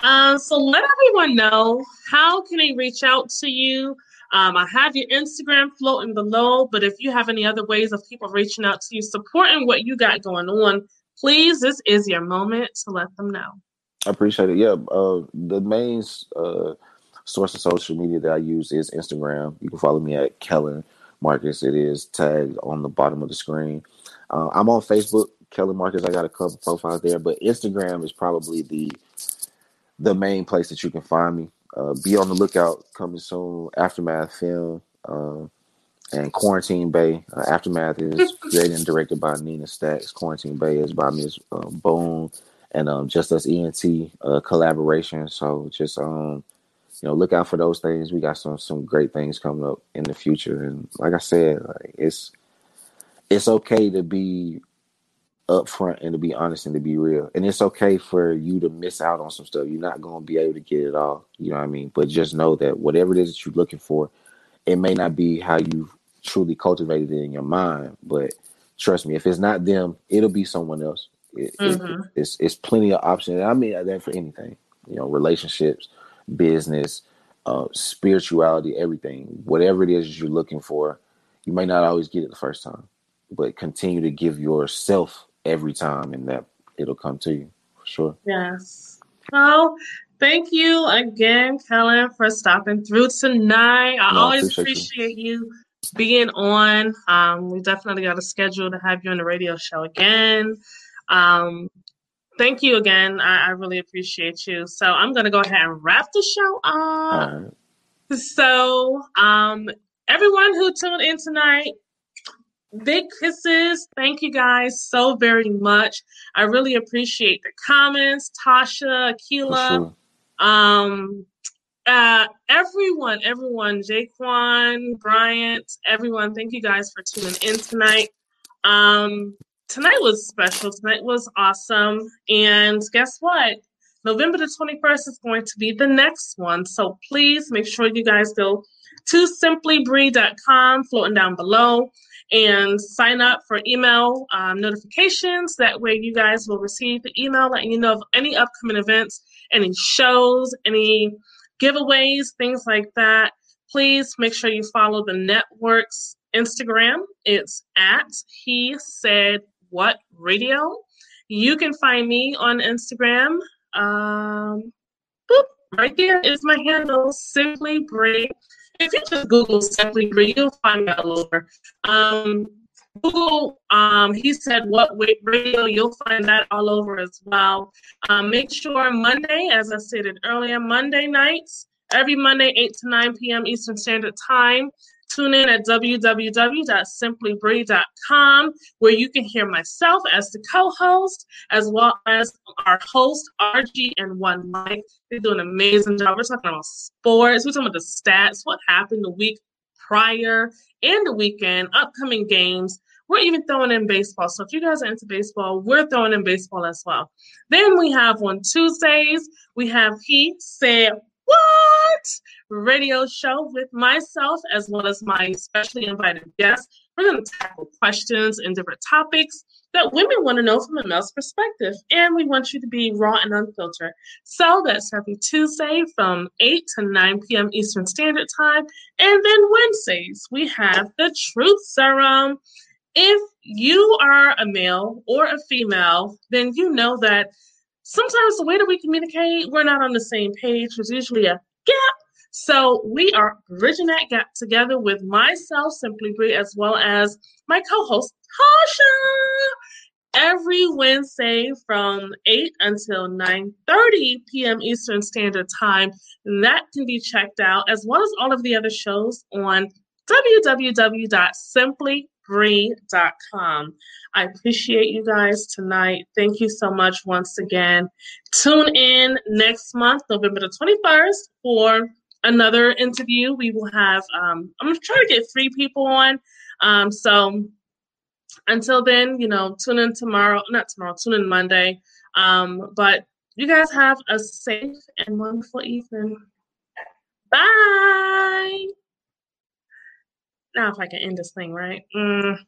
Um, so let everyone know how can they reach out to you um, I have your Instagram floating below, but if you have any other ways of people reaching out to you, supporting what you got going on, please, this is your moment to let them know. I appreciate it. Yeah, uh, the main uh, source of social media that I use is Instagram. You can follow me at Kellen Marcus. It is tagged on the bottom of the screen. Uh, I'm on Facebook, Kellen Marcus. I got a couple profiles there, but Instagram is probably the the main place that you can find me. Uh, be on the lookout coming soon. Aftermath film uh, and Quarantine Bay. Uh, Aftermath is created and directed by Nina Stacks. Quarantine Bay is by uh, Bone and um, Just Us ENT uh, collaboration. So just um, you know, look out for those things. We got some some great things coming up in the future. And like I said, like, it's it's okay to be upfront and to be honest and to be real. And it's okay for you to miss out on some stuff. You're not going to be able to get it all. You know what I mean? But just know that whatever it is that you're looking for, it may not be how you truly cultivated it in your mind. But trust me, if it's not them, it'll be someone else. It, mm-hmm. it, it's it's plenty of options. I mean that for anything. you know, relationships, business, uh, spirituality, everything. Whatever it is you're looking for, you may not always get it the first time, but continue to give yourself every time, and that it'll come to you for sure. Yes. Well, thank you again, Kellen, for stopping through tonight. I no, always appreciate, appreciate you. you. being on. Um, we definitely got a schedule to have you on the radio show again. Um, thank you again. I, I, really appreciate you. So I'm going to go ahead and wrap the show up. Right. So, um, everyone who tuned in tonight, big kisses. Thank you guys so very much. I really appreciate the comments, Tasha, Akila, sure. um, uh, everyone, everyone, Jaquan, Bryant, everyone. Thank you guys for tuning in tonight. Um, tonight was special. Tonight was awesome. And guess what? November the 21st is going to be the next one. So please make sure you guys go to simplybree.com, floating down below, and sign up for email um, notifications. That way, you guys will receive the email letting you know of any upcoming events, any shows, any giveaways, things like that. Please make sure you follow the network's Instagram. It's at He Said What Radio. You can find me on Instagram. Um, boop, right there is my handle, Simply if you just Google Simply Bree, you'll find all over. Um, Google, um, he said, what Weight radio? You'll find that all over as well. Um, make sure Monday, as I stated earlier, Monday nights, every Monday, 8 to 9 p.m. Eastern Standard Time, Tune in at www.simplybree.com where you can hear myself as the co-host, as well as our host, RG and One Mike. They do an amazing job. We're talking about sports. We're talking about the stats, what happened the week prior and the weekend, upcoming games. We're even throwing in baseball. So if you guys are into baseball, we're throwing in baseball as well. Then we have on Tuesdays, we have He Said radio show with myself as well as my specially invited guests. We're going to tackle questions and different topics that women want to know from a male's perspective. And we want you to be raw and unfiltered. So that's every Tuesday from 8 to 9 p.m. Eastern Standard Time. And then Wednesdays, we have the Truth Serum. If you are a male or a female, then you know that sometimes the way that we communicate, we're not on the same page. There's usually a gap. So we are bridging that gap together with myself, Simply Bree, as well as my co-host, Tasha. Every Wednesday from 8 until 9:30 p.m. Eastern Standard Time. That can be checked out, as well as all of the other shows on www.simply bree.com. I appreciate you guys tonight. Thank you so much once again. Tune in next month, November the 21st, for another interview. We will have, um, I'm going to try to get three people on. Um, so until then, you know, tune in tomorrow, not tomorrow, tune in Monday. Um, but you guys have a safe and wonderful evening. Bye. Now, if I can end this thing right. Mm.